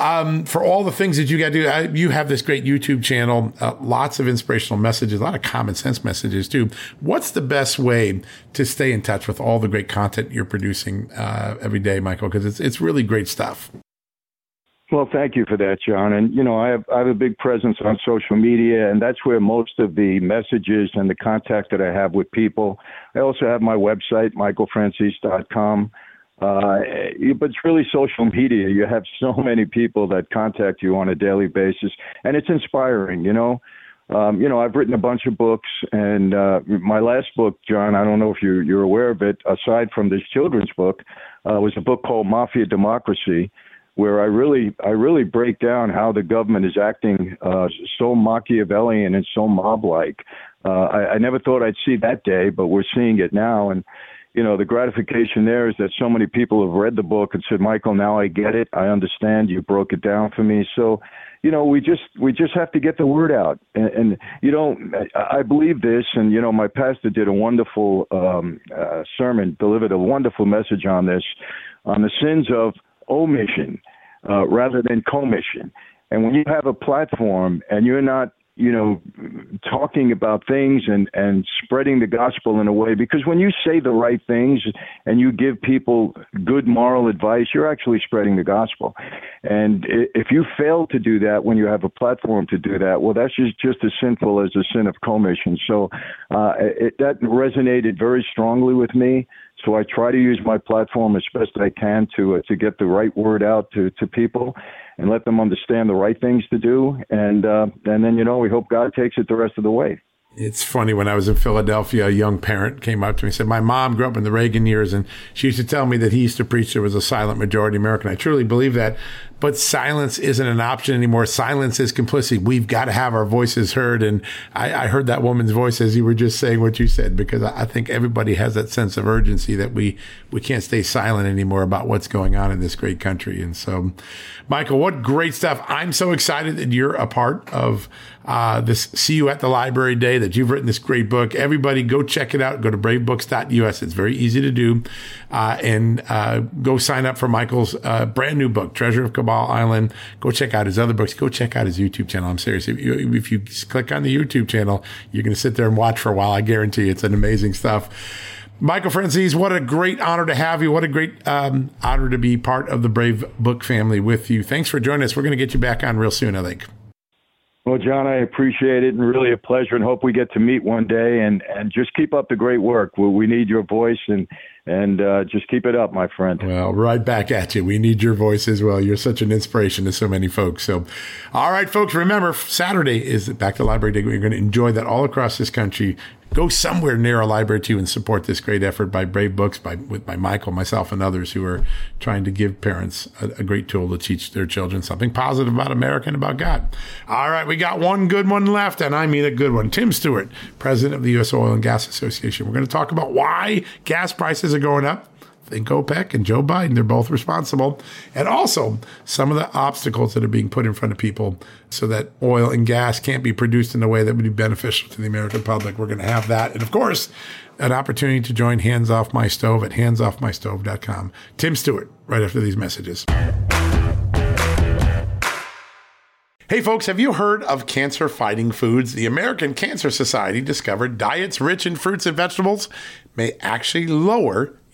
Um, for all the things that you got to do, I, you have this great YouTube channel, uh, lots of inspirational messages, a lot of common sense messages too. What's the best way to stay in touch with all the great content you're producing uh, every day, Michael? Because it's it's really great stuff. Well, thank you for that, John. And you know, I have I have a big presence on social media, and that's where most of the messages and the contact that I have with people. I also have my website, michaelfranzese.com. Uh, but it's really social media. You have so many people that contact you on a daily basis, and it's inspiring. You know, um, you know, I've written a bunch of books, and uh, my last book, John, I don't know if you, you're aware of it. Aside from this children's book, uh, was a book called Mafia Democracy where I really I really break down how the government is acting uh, so Machiavellian and so mob-like. Uh, I, I never thought I'd see that day, but we're seeing it now, and you know the gratification there is that so many people have read the book and said, Michael, now I get it. I understand. You broke it down for me. So, you know, we just we just have to get the word out, and, and you know, I, I believe this, and you know, my pastor did a wonderful um, uh, sermon, delivered a wonderful message on this, on the sins of omission uh, rather than commission. And when you have a platform and you're not, you know, talking about things and, and spreading the gospel in a way, because when you say the right things and you give people good moral advice, you're actually spreading the gospel. And if you fail to do that when you have a platform to do that, well, that's just, just as sinful as the sin of commission. So uh, it, that resonated very strongly with me. So I try to use my platform as best I can to uh, to get the right word out to, to people and let them understand the right things to do. And uh, and then you know we hope God takes it the rest of the way. It's funny when I was in Philadelphia, a young parent came up to me and said, My mom grew up in the Reagan years, and she used to tell me that he used to preach there was a silent majority American. I truly believe that. But silence isn't an option anymore. Silence is complicity. We've got to have our voices heard. And I, I heard that woman's voice as you were just saying what you said, because I, I think everybody has that sense of urgency that we, we can't stay silent anymore about what's going on in this great country. And so, Michael, what great stuff. I'm so excited that you're a part of uh, this See You at the Library Day, that you've written this great book. Everybody go check it out. Go to bravebooks.us. It's very easy to do. Uh, and uh, go sign up for Michael's uh, brand new book, Treasure of Cabal Island. Go check out his other books. Go check out his YouTube channel. I'm serious. If you, if you click on the YouTube channel, you're going to sit there and watch for a while. I guarantee it's an amazing stuff. Michael Franzese, what a great honor to have you. What a great um, honor to be part of the Brave Book family with you. Thanks for joining us. We're going to get you back on real soon, I think. Well, John, I appreciate it and really a pleasure and hope we get to meet one day and, and just keep up the great work. We, we need your voice and, and uh, just keep it up, my friend. Well, right back at you. We need your voice as well. You're such an inspiration to so many folks. So, all right, folks, remember Saturday is Back to Library Day. We're going to enjoy that all across this country go somewhere near a library too and support this great effort by Brave Books, by with by Michael, myself, and others who are trying to give parents a, a, great tool to teach their children something positive about America and about God. All right, we got one good one left, and I mean a good one. Tim Stewart, president of the U.S. Oil and Gas Association. We're going to talk about why gas prices are going up think OPEC and Joe Biden, they're both responsible. And also some of the obstacles that are being put in front of people so that oil and gas can't be produced in a way that would be beneficial to the American public. We're going to have that. And of course, an opportunity to join Hands Off My Stove at handsoffmystove.com. Tim Stewart, right after these messages. Hey folks, have you heard of cancer fighting foods? The American Cancer Society discovered diets rich in fruits and vegetables may actually lower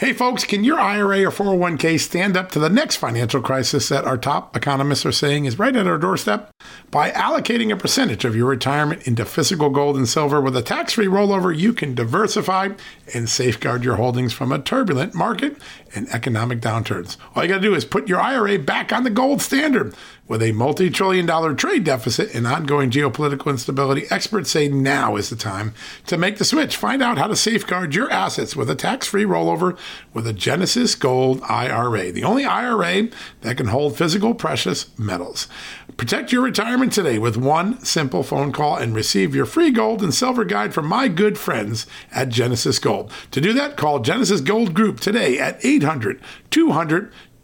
Hey, folks, can your IRA or 401k stand up to the next financial crisis that our top economists are saying is right at our doorstep? By allocating a percentage of your retirement into physical gold and silver with a tax free rollover, you can diversify and safeguard your holdings from a turbulent market and economic downturns. All you got to do is put your IRA back on the gold standard. With a multi trillion dollar trade deficit and ongoing geopolitical instability, experts say now is the time to make the switch. Find out how to safeguard your assets with a tax free rollover with a Genesis Gold IRA, the only IRA that can hold physical precious metals. Protect your retirement today with one simple phone call and receive your free gold and silver guide from my good friends at Genesis Gold. To do that, call Genesis Gold Group today at 800 200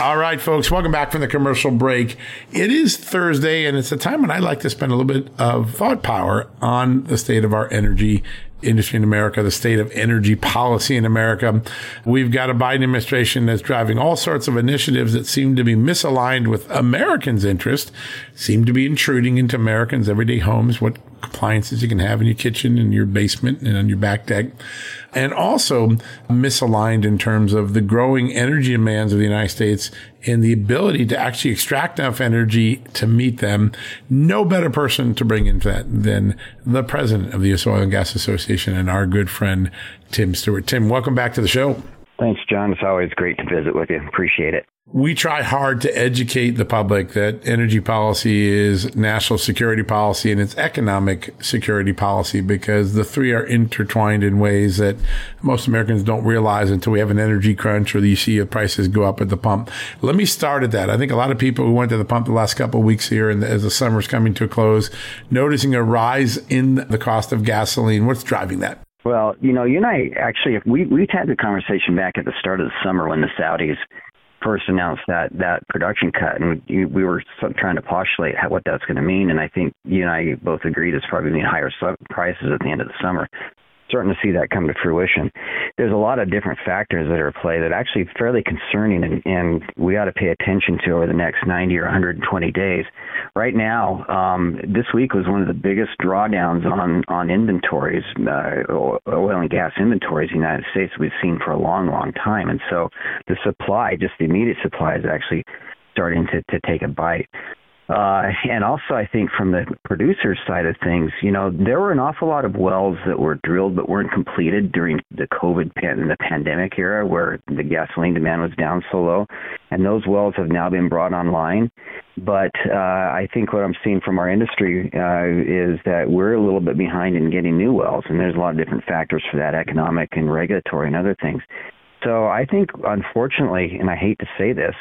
All right, folks, welcome back from the commercial break. It is Thursday, and it's a time when I like to spend a little bit of thought power on the state of our energy industry in America, the state of energy policy in America. We've got a Biden administration that's driving all sorts of initiatives that seem to be misaligned with Americans' interest, seem to be intruding into Americans' everyday homes, what appliances you can have in your kitchen and your basement and on your back deck. And also misaligned in terms of the growing energy demands of the United States and the ability to actually extract enough energy to meet them. No better person to bring into that than the president of the U.S. Oil and Gas Association and our good friend, Tim Stewart. Tim, welcome back to the show. Thanks, John. It's always great to visit with you. Appreciate it we try hard to educate the public that energy policy is national security policy and it's economic security policy because the three are intertwined in ways that most Americans don't realize until we have an energy crunch or you see the prices go up at the pump. Let me start at that. I think a lot of people who went to the pump the last couple of weeks here and as the summer's coming to a close, noticing a rise in the cost of gasoline. What's driving that? Well, you know, you and I actually, we, we had the conversation back at the start of the summer when the Saudis first announced that that production cut, and we, we were trying to postulate what that's going to mean. And I think you and I both agreed it's probably going to mean higher prices at the end of the summer starting to see that come to fruition. There's a lot of different factors that are at play that are actually fairly concerning, and, and we ought to pay attention to over the next 90 or 120 days. Right now, um, this week was one of the biggest drawdowns on on inventories, uh, oil and gas inventories in the United States we've seen for a long, long time, and so the supply, just the immediate supply, is actually starting to, to take a bite. Uh, and also, I think from the producer side of things, you know, there were an awful lot of wells that were drilled but weren't completed during the COVID pan- the pandemic era, where the gasoline demand was down so low, and those wells have now been brought online. But uh, I think what I'm seeing from our industry uh, is that we're a little bit behind in getting new wells, and there's a lot of different factors for that, economic and regulatory and other things. So I think, unfortunately, and I hate to say this,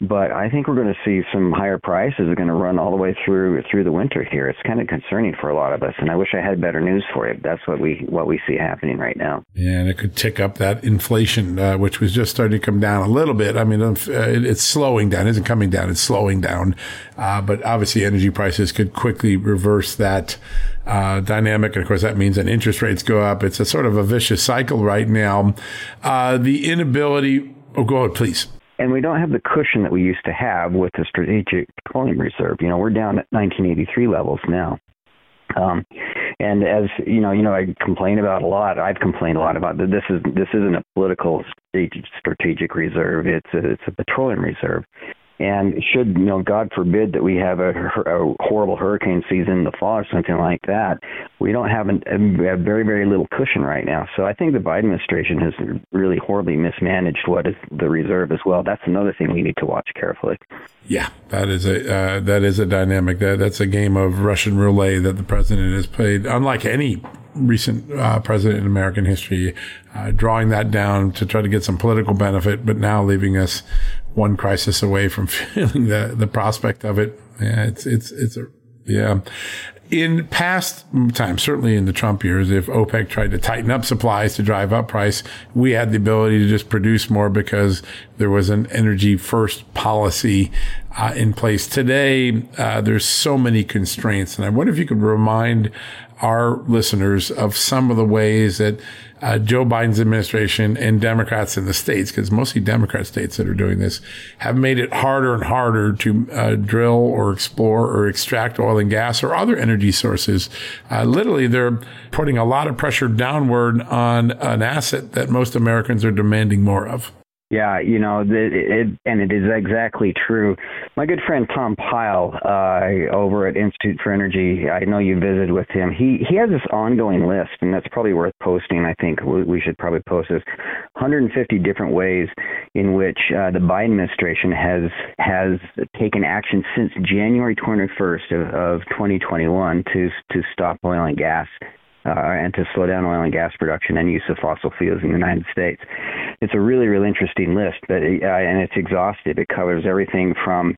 but I think we're going to see some higher prices are going to run all the way through through the winter here. It's kind of concerning for a lot of us, and I wish I had better news for you. That's what we what we see happening right now. And it could tick up that inflation, uh, which was just starting to come down a little bit. I mean, uh, it's slowing down. It isn't coming down. It's slowing down. Uh, but obviously, energy prices could quickly reverse that. Uh, dynamic. And of course, that means that interest rates go up. It's a sort of a vicious cycle right now. Uh, the inability, oh, go ahead, please and we don't have the cushion that we used to have with the strategic petroleum reserve. You know, we're down at 1983 levels now. Um, and as you know, you know, I complain about a lot. I've complained a lot about that. This is this isn't a political strategic reserve. It's a, it's a petroleum reserve, and should, you know, God forbid that we have a, a horrible hurricane season in the fall or something like that, we don't have an, a very, very little cushion right now. So I think the Biden administration has really horribly mismanaged what is the reserve as well. That's another thing we need to watch carefully. Yeah, that is a uh, that is a dynamic. That that's a game of Russian roulette that the president has played, unlike any recent uh, president in American history, uh, drawing that down to try to get some political benefit, but now leaving us one crisis away from feeling the the prospect of it. Yeah, it's it's it's a yeah. In past times, certainly in the Trump years, if OPEC tried to tighten up supplies to drive up price, we had the ability to just produce more because there was an energy first policy uh, in place. Today, uh, there's so many constraints, and I wonder if you could remind our listeners of some of the ways that uh, Joe Biden's administration and Democrats in the states, because mostly Democrat states that are doing this, have made it harder and harder to uh, drill or explore or extract oil and gas or other energy sources. Uh, literally, they're putting a lot of pressure downward on an asset that most Americans are demanding more of. Yeah, you know, it, it, and it is exactly true. My good friend Tom Pyle uh, over at Institute for Energy, I know you visited with him. He he has this ongoing list, and that's probably worth posting. I think we should probably post this 150 different ways in which uh, the Biden administration has has taken action since January 21st of, of 2021 to to stop oil and gas uh, and to slow down oil and gas production and use of fossil fuels in the United States. It's a really, really interesting list, but uh, and it's exhaustive. It covers everything from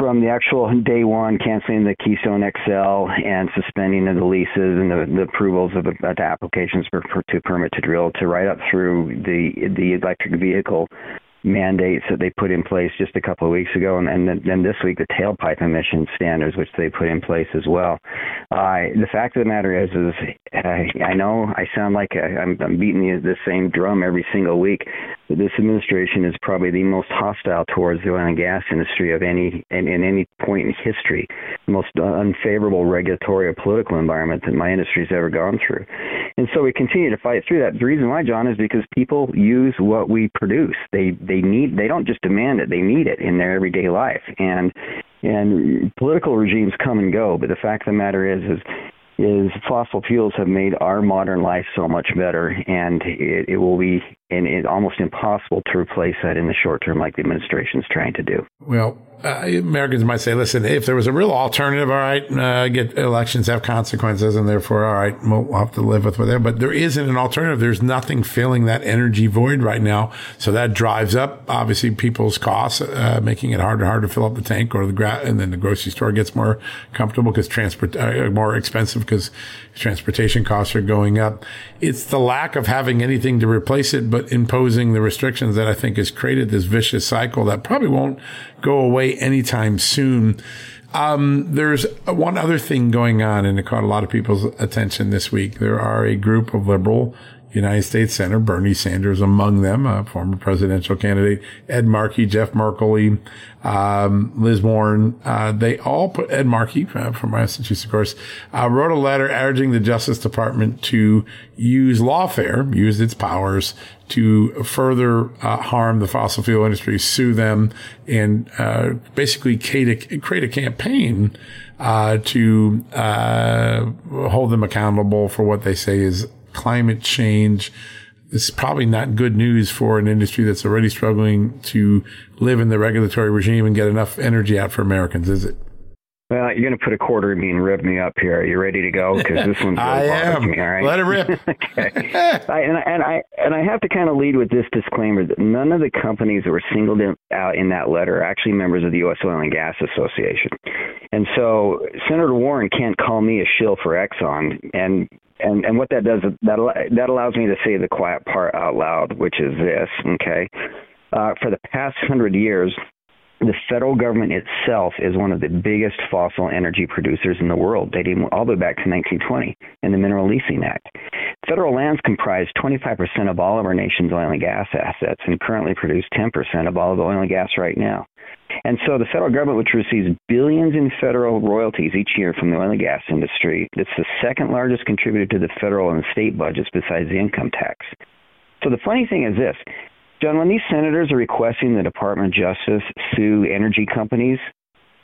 from the actual day one canceling the Keystone XL and suspending of the leases and the, the approvals of the, the applications for, for, to permit to drill to right up through the the electric vehicle mandates that they put in place just a couple of weeks ago, and, and then this week the tailpipe emission standards, which they put in place as well. Uh, the fact of the matter is, is uh, I know I sound like I, I'm, I'm beating the, the same drum every single week, but this administration is probably the most hostile towards the oil and gas industry of any in, in any point in history, the most unfavorable regulatory or political environment that my industry's ever gone through, and so we continue to fight through that. The reason why, John, is because people use what we produce. They they need they don't just demand it; they need it in their everyday life. And and political regimes come and go, but the fact of the matter is is is fossil fuels have made our modern life so much better, and it, it will be and it's almost impossible to replace that in the short term, like the administration is trying to do. Well, uh, Americans might say, listen, if there was a real alternative, all right, uh, get elections have consequences, and therefore, all right, we'll have to live with whatever. But there isn't an alternative. There's nothing filling that energy void right now, so that drives up obviously people's costs, uh, making it harder and harder to fill up the tank or the gra- and then the grocery store gets more comfortable because transport uh, more expensive because transportation costs are going up. It's the lack of having anything to replace it, but imposing the restrictions that I think has created this vicious cycle that probably won't go away anytime soon. Um, there's one other thing going on, and it caught a lot of people's attention this week. There are a group of liberal United States Senator Bernie Sanders among them, former presidential candidate, Ed Markey, Jeff Merkley, um, Liz Warren. Uh, they all put Ed Markey uh, from Massachusetts, of course, uh, wrote a letter urging the Justice Department to use lawfare, use its powers to further uh, harm the fossil fuel industry, sue them, and uh, basically create a, create a campaign uh, to hold them accountable for what they say is climate change. Is probably not good news for an industry that's already struggling to live in the regulatory regime and get enough energy out for Americans, is it? Well, you're going to put a quarter in me and rev me up here. Are you ready to go? Because this one's really I am. me. All right, let it rip. okay. I, and, and I and I have to kind of lead with this disclaimer that none of the companies that were singled out in that letter are actually members of the U.S. Oil and Gas Association, and so Senator Warren can't call me a shill for Exxon, and and and what that does that that allows me to say the quiet part out loud, which is this. Okay, uh, for the past hundred years, the federal government itself is one of the biggest fossil energy producers in the world, dating all the way back to 1920 in the Mineral Leasing Act. Federal lands comprise 25% of all of our nation's oil and gas assets and currently produce 10% of all of the oil and gas right now. And so the federal government, which receives billions in federal royalties each year from the oil and gas industry, it's the second largest contributor to the federal and state budgets besides the income tax. So the funny thing is this John, when these senators are requesting the Department of Justice sue energy companies,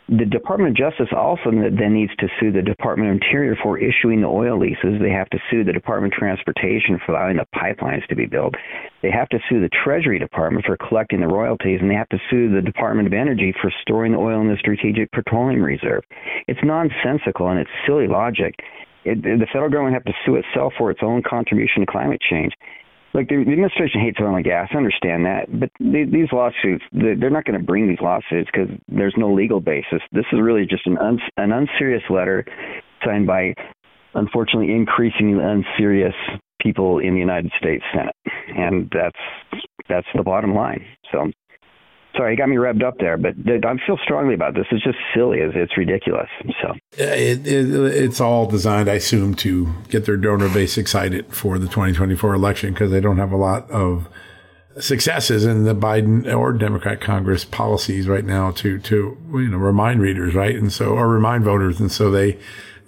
the Department of Justice also then needs to sue the Department of Interior for issuing the oil leases. They have to sue the Department of Transportation for allowing the pipelines to be built. They have to sue the Treasury Department for collecting the royalties, and they have to sue the Department of Energy for storing the oil in the Strategic Petroleum Reserve. It's nonsensical and it's silly logic. It, the federal government have to sue itself for its own contribution to climate change like the, the administration hates oil and gas. I understand that, but the, these lawsuits, they're not going to bring these lawsuits because there's no legal basis. This is really just an un, an unserious letter signed by, unfortunately, increasingly unserious people in the United States Senate, and that's that's the bottom line. So sorry, you got me revved up there, but I feel strongly about this. It's just silly. It's, it's ridiculous. So it, it, it's all designed, I assume, to get their donor base excited for the 2024 election because they don't have a lot of successes in the Biden or Democrat Congress policies right now to to you know remind readers, right, and so or remind voters, and so they.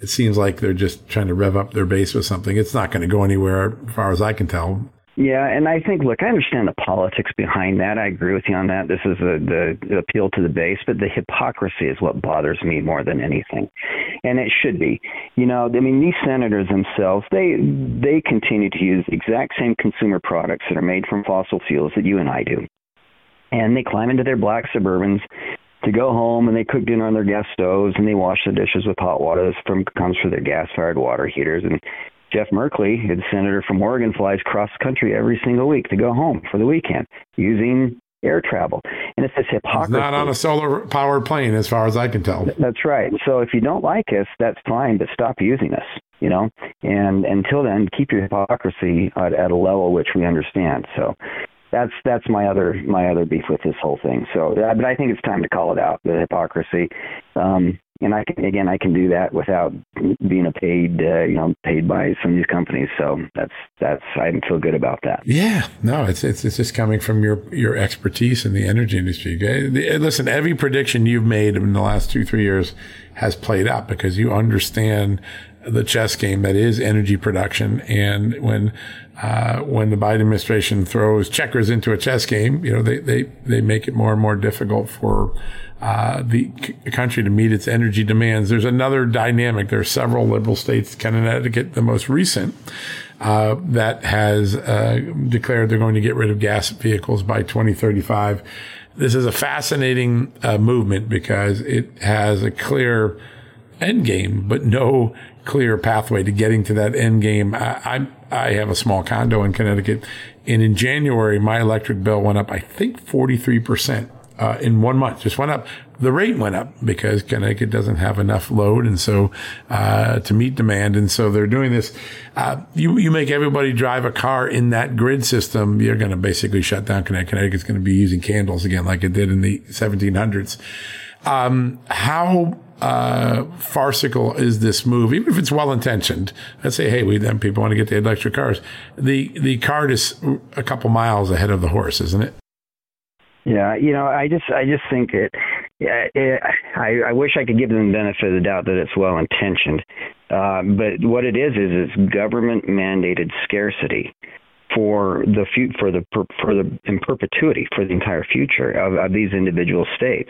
It seems like they're just trying to rev up their base with something. It's not going to go anywhere, as far as I can tell. Yeah, and I think, look, I understand the politics behind that. I agree with you on that. This is a, the, the appeal to the base, but the hypocrisy is what bothers me more than anything, and it should be. You know, I mean, these senators themselves, they they continue to use the exact same consumer products that are made from fossil fuels that you and I do, and they climb into their black Suburbans to go home and they cook dinner on their gas stoves and they wash the dishes with hot water that from comes from their gas fired water heaters and Jeff Merkley, the senator from Oregon, flies cross country every single week to go home for the weekend using air travel. And it's this hypocrisy. Not on a solar powered plane, as far as I can tell. That's right. So if you don't like us, that's fine, but stop using us. You know, and until then, keep your hypocrisy at, at a level which we understand. So, that's that's my other my other beef with this whole thing. So, but I think it's time to call it out the hypocrisy. Um, and I can again I can do that without being a paid uh, you know paid by some of these companies. So that's that's I feel good about that. Yeah, no, it's it's it's just coming from your your expertise in the energy industry. Listen, every prediction you've made in the last two three years has played out because you understand the chess game that is energy production. And when uh, when the Biden administration throws checkers into a chess game, you know they they they make it more and more difficult for uh, the c- country to meet its energy demands. There's another dynamic. There are several liberal states, Connecticut, the most recent, uh, that has uh, declared they're going to get rid of gas vehicles by 2035. This is a fascinating uh, movement because it has a clear end game, but no clear pathway to getting to that end game. I, I, I have a small condo in Connecticut, and in January, my electric bill went up, I think, 43 percent uh, in one month. Just went up. The rate went up because Connecticut doesn't have enough load, and so uh, to meet demand, and so they're doing this. Uh, you you make everybody drive a car in that grid system, you're going to basically shut down Connecticut. Connecticut's going to be using candles again, like it did in the 1700s. Um, how uh, farcical is this move? Even if it's well intentioned, let's say, hey, we then people want to get the electric cars. The the cart is a couple miles ahead of the horse, isn't it? Yeah, you know, I just I just think it. it I I wish I could give them the benefit of the doubt that it's well intentioned, uh, but what it is is it's government mandated scarcity for the for the for the in perpetuity for the entire future of, of these individual states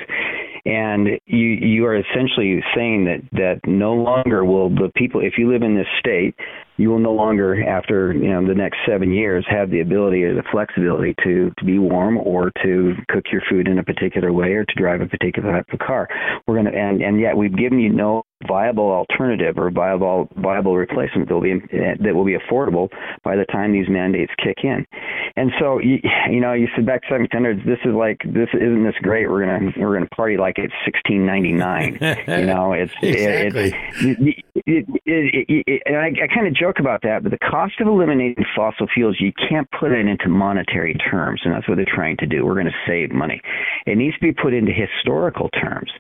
and you you are essentially saying that that no longer will the people if you live in this state you will no longer after you know the next seven years have the ability or the flexibility to to be warm or to cook your food in a particular way or to drive a particular type of car. We're going to and and yet we've given you no viable alternative or viable viable replacement that will be that will be affordable by the time these mandates kick in. And so you, you know you said back 1700s this is like this isn't this great. We're gonna we're gonna party like it's 1699 you know it's exactly. it, it, it, it, and I, I kind of joke about that but the cost of eliminating fossil fuels you can't put it into monetary terms and that's what they're trying to do. We're going to save money. It needs to be put into historical terms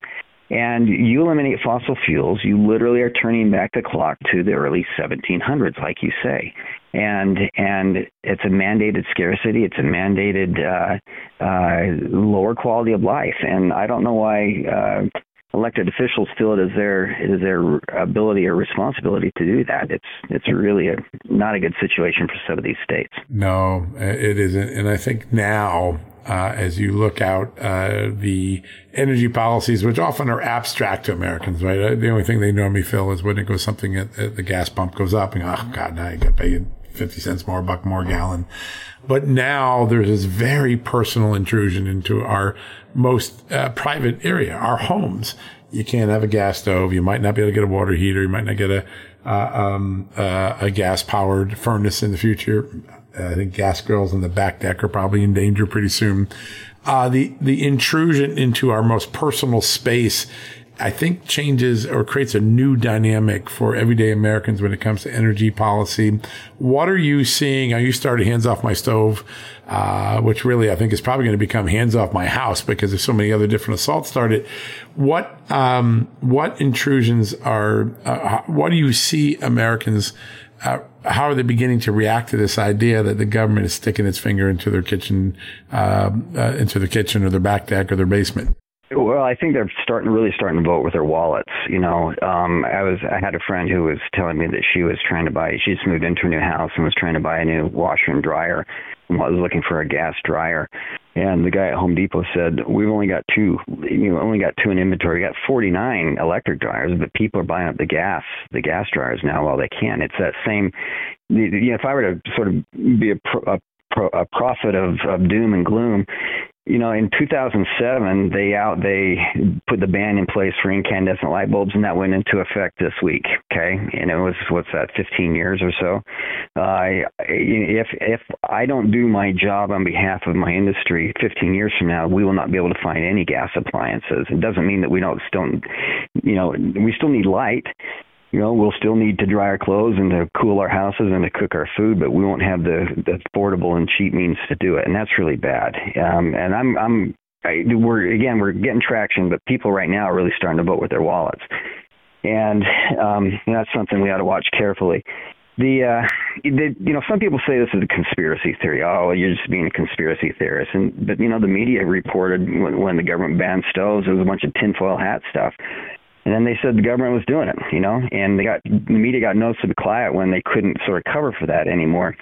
and you eliminate fossil fuels, you literally are turning back the clock to the early 1700s, like you say. And and it's a mandated scarcity. It's a mandated uh, uh, lower quality of life. And I don't know why uh, elected officials feel it is their it is their ability or responsibility to do that. It's it's really a not a good situation for some of these states. No, it isn't. And I think now uh, as you look out uh, the energy policies, which often are abstract to Americans, right? Uh, the only thing they normally feel is when it goes something at, at the gas pump goes up, and oh god, now you got to pay fifty cents more, a buck more gallon. But now there's this very personal intrusion into our most uh, private area, our homes. You can't have a gas stove. You might not be able to get a water heater. You might not get a uh, um, uh, a gas powered furnace in the future I think gas grills in the back deck are probably in danger pretty soon. Uh, the the intrusion into our most personal space, I think, changes or creates a new dynamic for everyday Americans when it comes to energy policy. What are you seeing? Are You started hands off my stove, uh, which really I think is probably going to become hands off my house because there's so many other different assaults started. What um, what intrusions are? Uh, what do you see Americans? Uh, how are they beginning to react to this idea that the government is sticking its finger into their kitchen, uh, uh, into the kitchen or their back deck or their basement? Well, I think they're starting really starting to vote with their wallets. You know, um, I was I had a friend who was telling me that she was trying to buy. She just moved into a new house and was trying to buy a new washer and dryer, and was looking for a gas dryer. And the guy at Home Depot said, "We've only got two. You know, only got two in inventory. We got 49 electric dryers, but people are buying up the gas, the gas dryers now while they can. It's that same. You know, if I were to sort of be a, pro, a a prophet of, of doom and gloom, you know, in 2007, they out they put the ban in place for incandescent light bulbs, and that went into effect this week. Okay, and it was what's that, 15 years or so. Uh, if if I don't do my job on behalf of my industry, 15 years from now, we will not be able to find any gas appliances. It doesn't mean that we don't still, you know, we still need light you know, we'll still need to dry our clothes and to cool our houses and to cook our food, but we won't have the, the affordable and cheap means to do it, and that's really bad. Um, and I'm I'm I, we're again we're getting traction, but people right now are really starting to vote with their wallets, and um, that's something we ought to watch carefully. The, uh, the you know some people say this is a conspiracy theory. Oh, you're just being a conspiracy theorist, and but you know the media reported when, when the government banned stoves, it was a bunch of tinfoil hat stuff. And then they said the government was doing it, you know, and they got the media got noticeably quiet when they couldn't sort of cover for that anymore.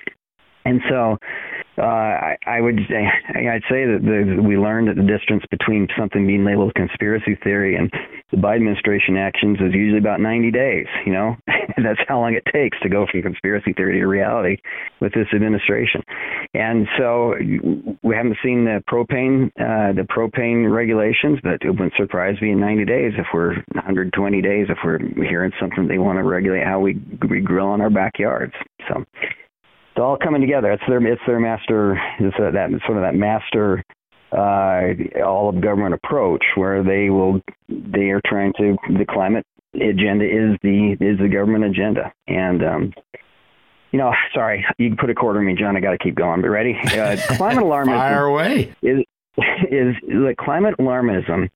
And so uh, I, I would I'd say that the, we learned that the distance between something being labeled conspiracy theory and the Biden administration actions is usually about 90 days. You know, that's how long it takes to go from conspiracy theory to reality with this administration. And so we haven't seen the propane uh, the propane regulations, but it wouldn't surprise me in 90 days if we're 120 days if we're hearing something they want to regulate how we we grill in our backyards. So it's all coming together. It's their it's their master it's a, that sort of that master uh, all of government approach where they will they are trying to the climate agenda is the is the government agenda. And um, you know sorry you can put a quarter in me John I got to keep going but ready? Uh, climate alarmism fire away. is is the climate alarmism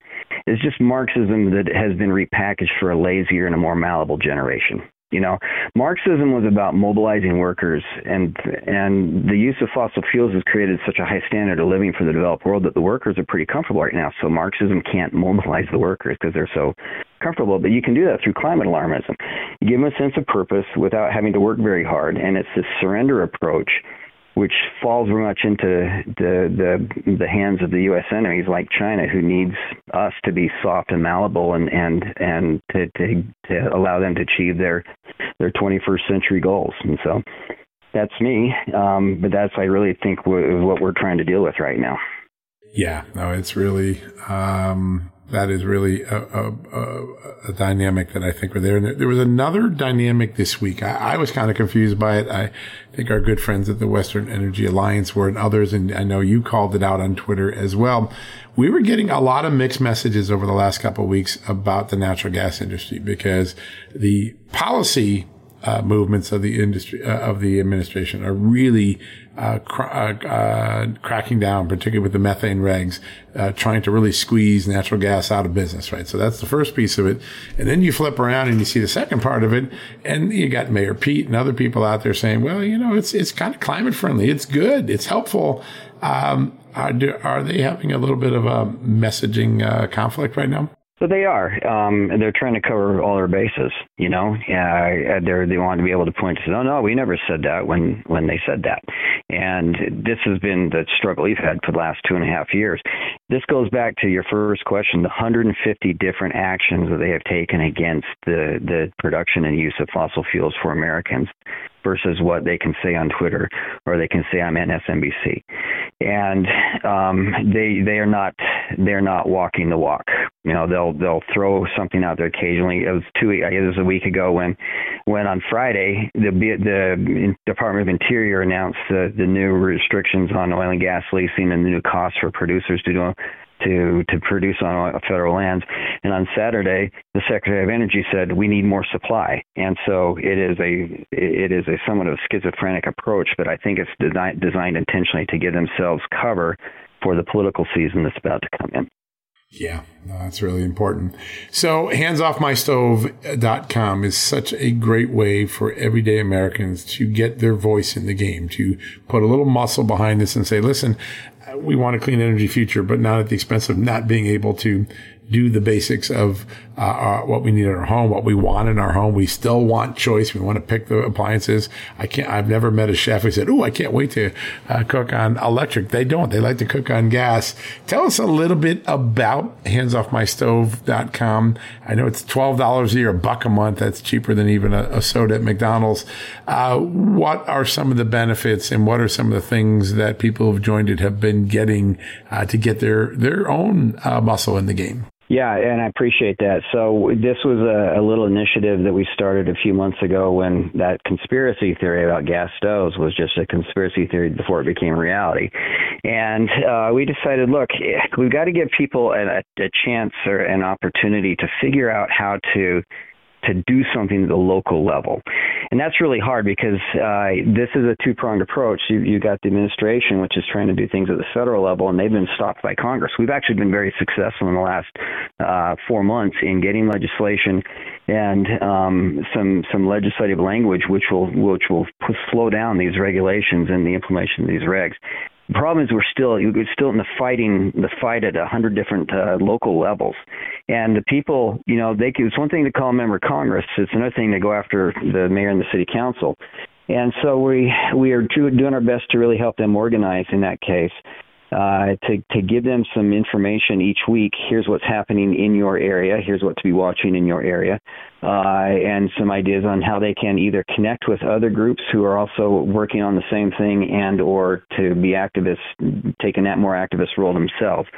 is just Marxism that has been repackaged for a lazier and a more malleable generation. You know, Marxism was about mobilizing workers, and and the use of fossil fuels has created such a high standard of living for the developed world that the workers are pretty comfortable right now. So Marxism can't mobilize the workers because they're so comfortable. But you can do that through climate alarmism. You give them a sense of purpose without having to work very hard, and it's this surrender approach which falls very much into the, the the hands of the U.S. enemies like China, who needs us to be soft and malleable and and and to to, to allow them to achieve their their 21st century goals. And so that's me, um, but that's I really think what we're trying to deal with right now. Yeah, no, it's really um, that is really a, a, a, a, dynamic that I think were there. And there was another dynamic this week. I, I, was kind of confused by it. I think our good friends at the Western Energy Alliance were and others, and I know you called it out on Twitter as well. We were getting a lot of mixed messages over the last couple of weeks about the natural gas industry because the policy uh, movements of the industry uh, of the administration are really uh, cr- uh, uh, cracking down, particularly with the methane regs, uh, trying to really squeeze natural gas out of business. Right. So that's the first piece of it, and then you flip around and you see the second part of it, and you got Mayor Pete and other people out there saying, "Well, you know, it's it's kind of climate friendly. It's good. It's helpful." Um, are, are they having a little bit of a messaging conflict right now? So they are. Um, they're trying to cover all their bases. You know, yeah, they they want to be able to point to, oh no, we never said that when when they said that. And this has been the struggle we've had for the last two and a half years. This goes back to your first question: the 150 different actions that they have taken against the the production and use of fossil fuels for Americans versus what they can say on Twitter or they can say I'm MSNBC, and um, they they are not they're not walking the walk. You know they'll they'll throw something out there occasionally. It was two I guess it was a week ago when when on Friday the the Department of Interior announced the the new restrictions on oil and gas leasing and the new costs for producers due to do to to produce on federal lands. And on Saturday, the Secretary of Energy said we need more supply. And so it is a it is a somewhat of a schizophrenic approach, but I think it's designed designed intentionally to give themselves cover for the political season that's about to come in. Yeah, no, that's really important. So, handsoffmystove.com is such a great way for everyday Americans to get their voice in the game, to put a little muscle behind this and say, listen, we want a clean energy future, but not at the expense of not being able to do the basics of uh, our, what we need in our home, what we want in our home. We still want choice. We want to pick the appliances. I can't. I've never met a chef who said, "Oh, I can't wait to uh, cook on electric." They don't. They like to cook on gas. Tell us a little bit about handsoffmystove.com. I know it's twelve dollars a year, a buck a month. That's cheaper than even a, a soda at McDonald's. Uh, what are some of the benefits, and what are some of the things that people who've joined it have been getting uh, to get their their own uh, muscle in the game? Yeah, and I appreciate that. So this was a, a, little initiative that we started a few months ago when that conspiracy theory about gas stoves was just a conspiracy theory before it became reality. And uh, we decided, look, we've got to give people a, a chance or an opportunity to figure out how to to do something at the local level. And that's really hard because uh, this is a two pronged approach. You, you got the administration, which is trying to do things at the federal level, and they've been stopped by Congress. We've actually been very successful in the last uh, four months in getting legislation and um, some some legislative language which will which will slow down these regulations and the implementation of these regs. The problem is we're still we're still in the fighting the fight at a hundred different uh, local levels, and the people you know they it's one thing to call a member of Congress, it's another thing to go after the mayor and the city council, and so we we are doing our best to really help them organize in that case uh, to, to give them some information each week. Here's what's happening in your area. Here's what to be watching in your area, uh, and some ideas on how they can either connect with other groups who are also working on the same thing, and or to be activists, taking that more activist role themselves.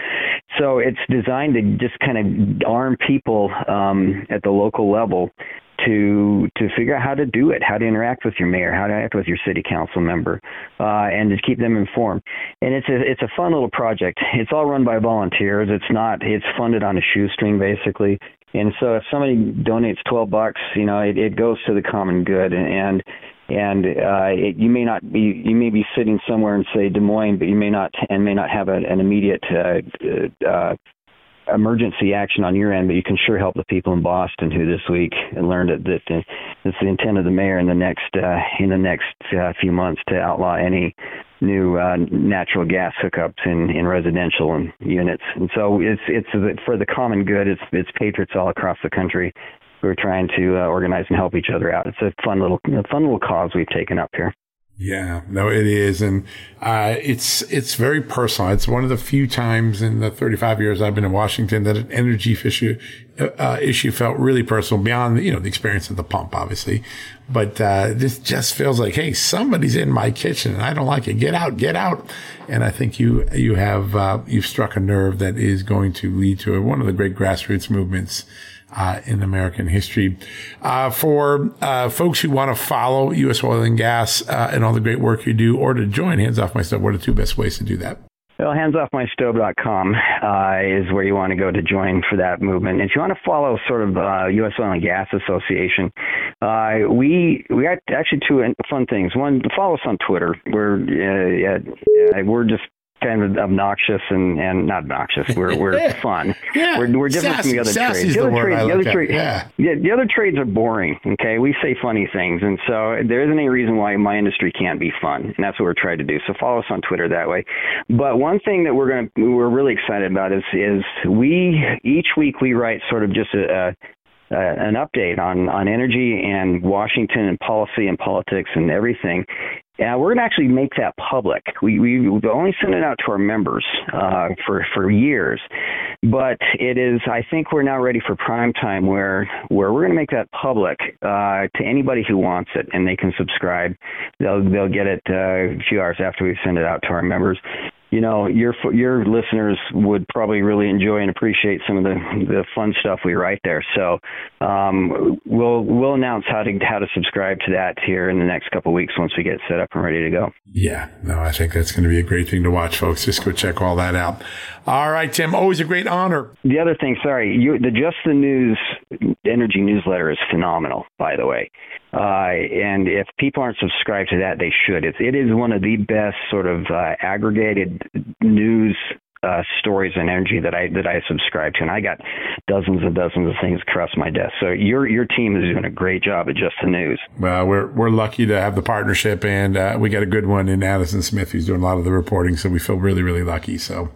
So it's designed to just kind of arm people um, at the local level to to figure out how to do it, how to interact with your mayor, how to interact with your city council member, uh, and to keep them informed. And it's a it's a fun little project. It's all run by volunteers. It's not it's funded on a shoestring basically. And so if somebody donates 12 bucks, you know, it, it goes to the common good and and uh, it, you may not be you may be sitting somewhere in say Des Moines, but you may not and may not have a, an immediate uh, uh, emergency action on your end, but you can sure help the people in Boston who this week learned that, that it's the intent of the mayor in the next uh, in the next uh, few months to outlaw any new uh, natural gas hookups in, in residential and units. And so it's it's for the common good. It's it's patriots all across the country who are trying to uh, organize and help each other out. It's a fun little a fun little cause we've taken up here. Yeah, no, it is, and uh, it's it's very personal. It's one of the few times in the 35 years I've been in Washington that an energy issue uh, issue felt really personal beyond you know the experience of the pump, obviously, but uh, this just feels like, hey, somebody's in my kitchen and I don't like it. Get out, get out. And I think you you have uh, you've struck a nerve that is going to lead to one of the great grassroots movements uh, in American history. Uh, for uh, folks who want to follow U.S. Oil and Gas uh, and all the great work you do, or to join Hands Off My Stove, what are the two best ways to do that? Well, handsoffmystove.com uh, is where you want to go to join for that movement. If you want to follow sort of uh, U.S. Oil and Gas Association, uh, we we got actually two fun things. One, follow us on Twitter. We're uh, we're just kind of obnoxious and, and not obnoxious. We're we're fun. Yeah. We're we're different Sassy, from the other trades. The, other, the trades, the other trades, yeah. yeah, the other trades are boring. Okay, we say funny things, and so there isn't any reason why my industry can't be fun, and that's what we're trying to do. So follow us on Twitter that way. But one thing that we're gonna we're really excited about is is we each week we write sort of just a, a uh, an update on, on energy and Washington and policy and politics and everything. Yeah, we're going to actually make that public. We we have only sent it out to our members uh, for for years, but it is. I think we're now ready for prime time, where where we're going to make that public uh, to anybody who wants it, and they can subscribe. They'll they'll get it uh, a few hours after we send it out to our members you know your your listeners would probably really enjoy and appreciate some of the the fun stuff we write there. So um, we'll we'll announce how to how to subscribe to that here in the next couple of weeks once we get set up and ready to go. Yeah, no, I think that's going to be a great thing to watch, folks. Just go check all that out. All right, Tim, always a great honor. The other thing, sorry, you, the Just the News energy newsletter is phenomenal, by the way. Uh, and if people aren't subscribed to that, they should. It's, it is one of the best sort of uh, aggregated news uh, stories and energy that I that I subscribe to, and I got dozens and dozens of things across my desk. So your your team is doing a great job at just the news. Well, we're we're lucky to have the partnership, and uh, we got a good one in Addison Smith who's doing a lot of the reporting. So we feel really really lucky. So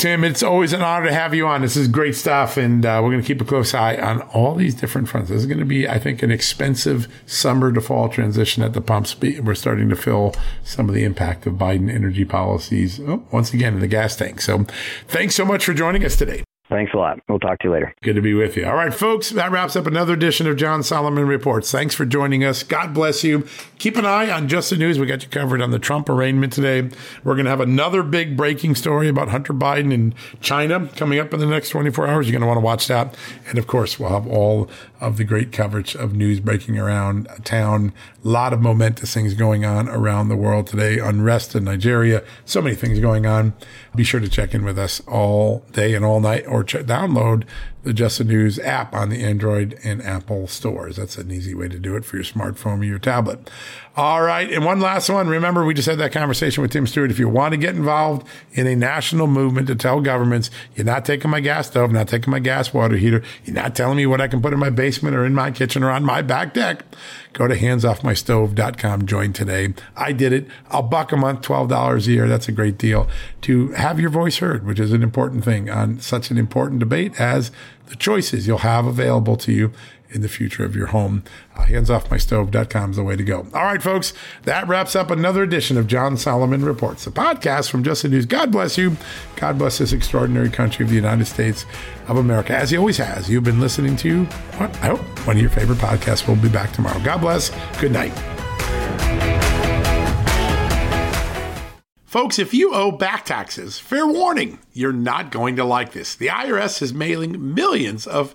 Tim, it's always an honor to have you on. This is great stuff, and uh, we're going to keep a close eye on all these different fronts. This is going to be, I think, an expensive summer to fall transition at the pumps. We're starting to feel some of the impact of Biden energy policies oh, once again in the gas tank. So, thanks so much for joining us today. Thanks a lot. We'll talk to you later. Good to be with you. All right, folks, that wraps up another edition of John Solomon Reports. Thanks for joining us. God bless you. Keep an eye on Just the News. We got you covered on the Trump arraignment today. We're going to have another big breaking story about Hunter Biden in China coming up in the next 24 hours. You're going to want to watch that. And of course, we'll have all of the great coverage of news breaking around town. A lot of momentous things going on around the world today. Unrest in Nigeria. So many things going on. Be sure to check in with us all day and all night or download the Just the News app on the Android and Apple stores. That's an easy way to do it for your smartphone or your tablet. All right. And one last one. Remember, we just had that conversation with Tim Stewart. If you want to get involved in a national movement to tell governments, you're not taking my gas stove, not taking my gas water heater, you're not telling me what I can put in my basement or in my kitchen or on my back deck, go to handsoffmystove.com. Join today. I did it. I'll buck a month, $12 a year. That's a great deal to have your voice heard, which is an important thing on such an important debate as the choices you'll have available to you in the future of your home. Uh, handsoffmystove.com is the way to go. All right, folks, that wraps up another edition of John Solomon Reports, the podcast from Just the News. God bless you. God bless this extraordinary country of the United States of America, as he always has. You've been listening to, what, I hope, one of your favorite podcasts. We'll be back tomorrow. God bless. Good night. Folks, if you owe back taxes, fair warning, you're not going to like this. The IRS is mailing millions of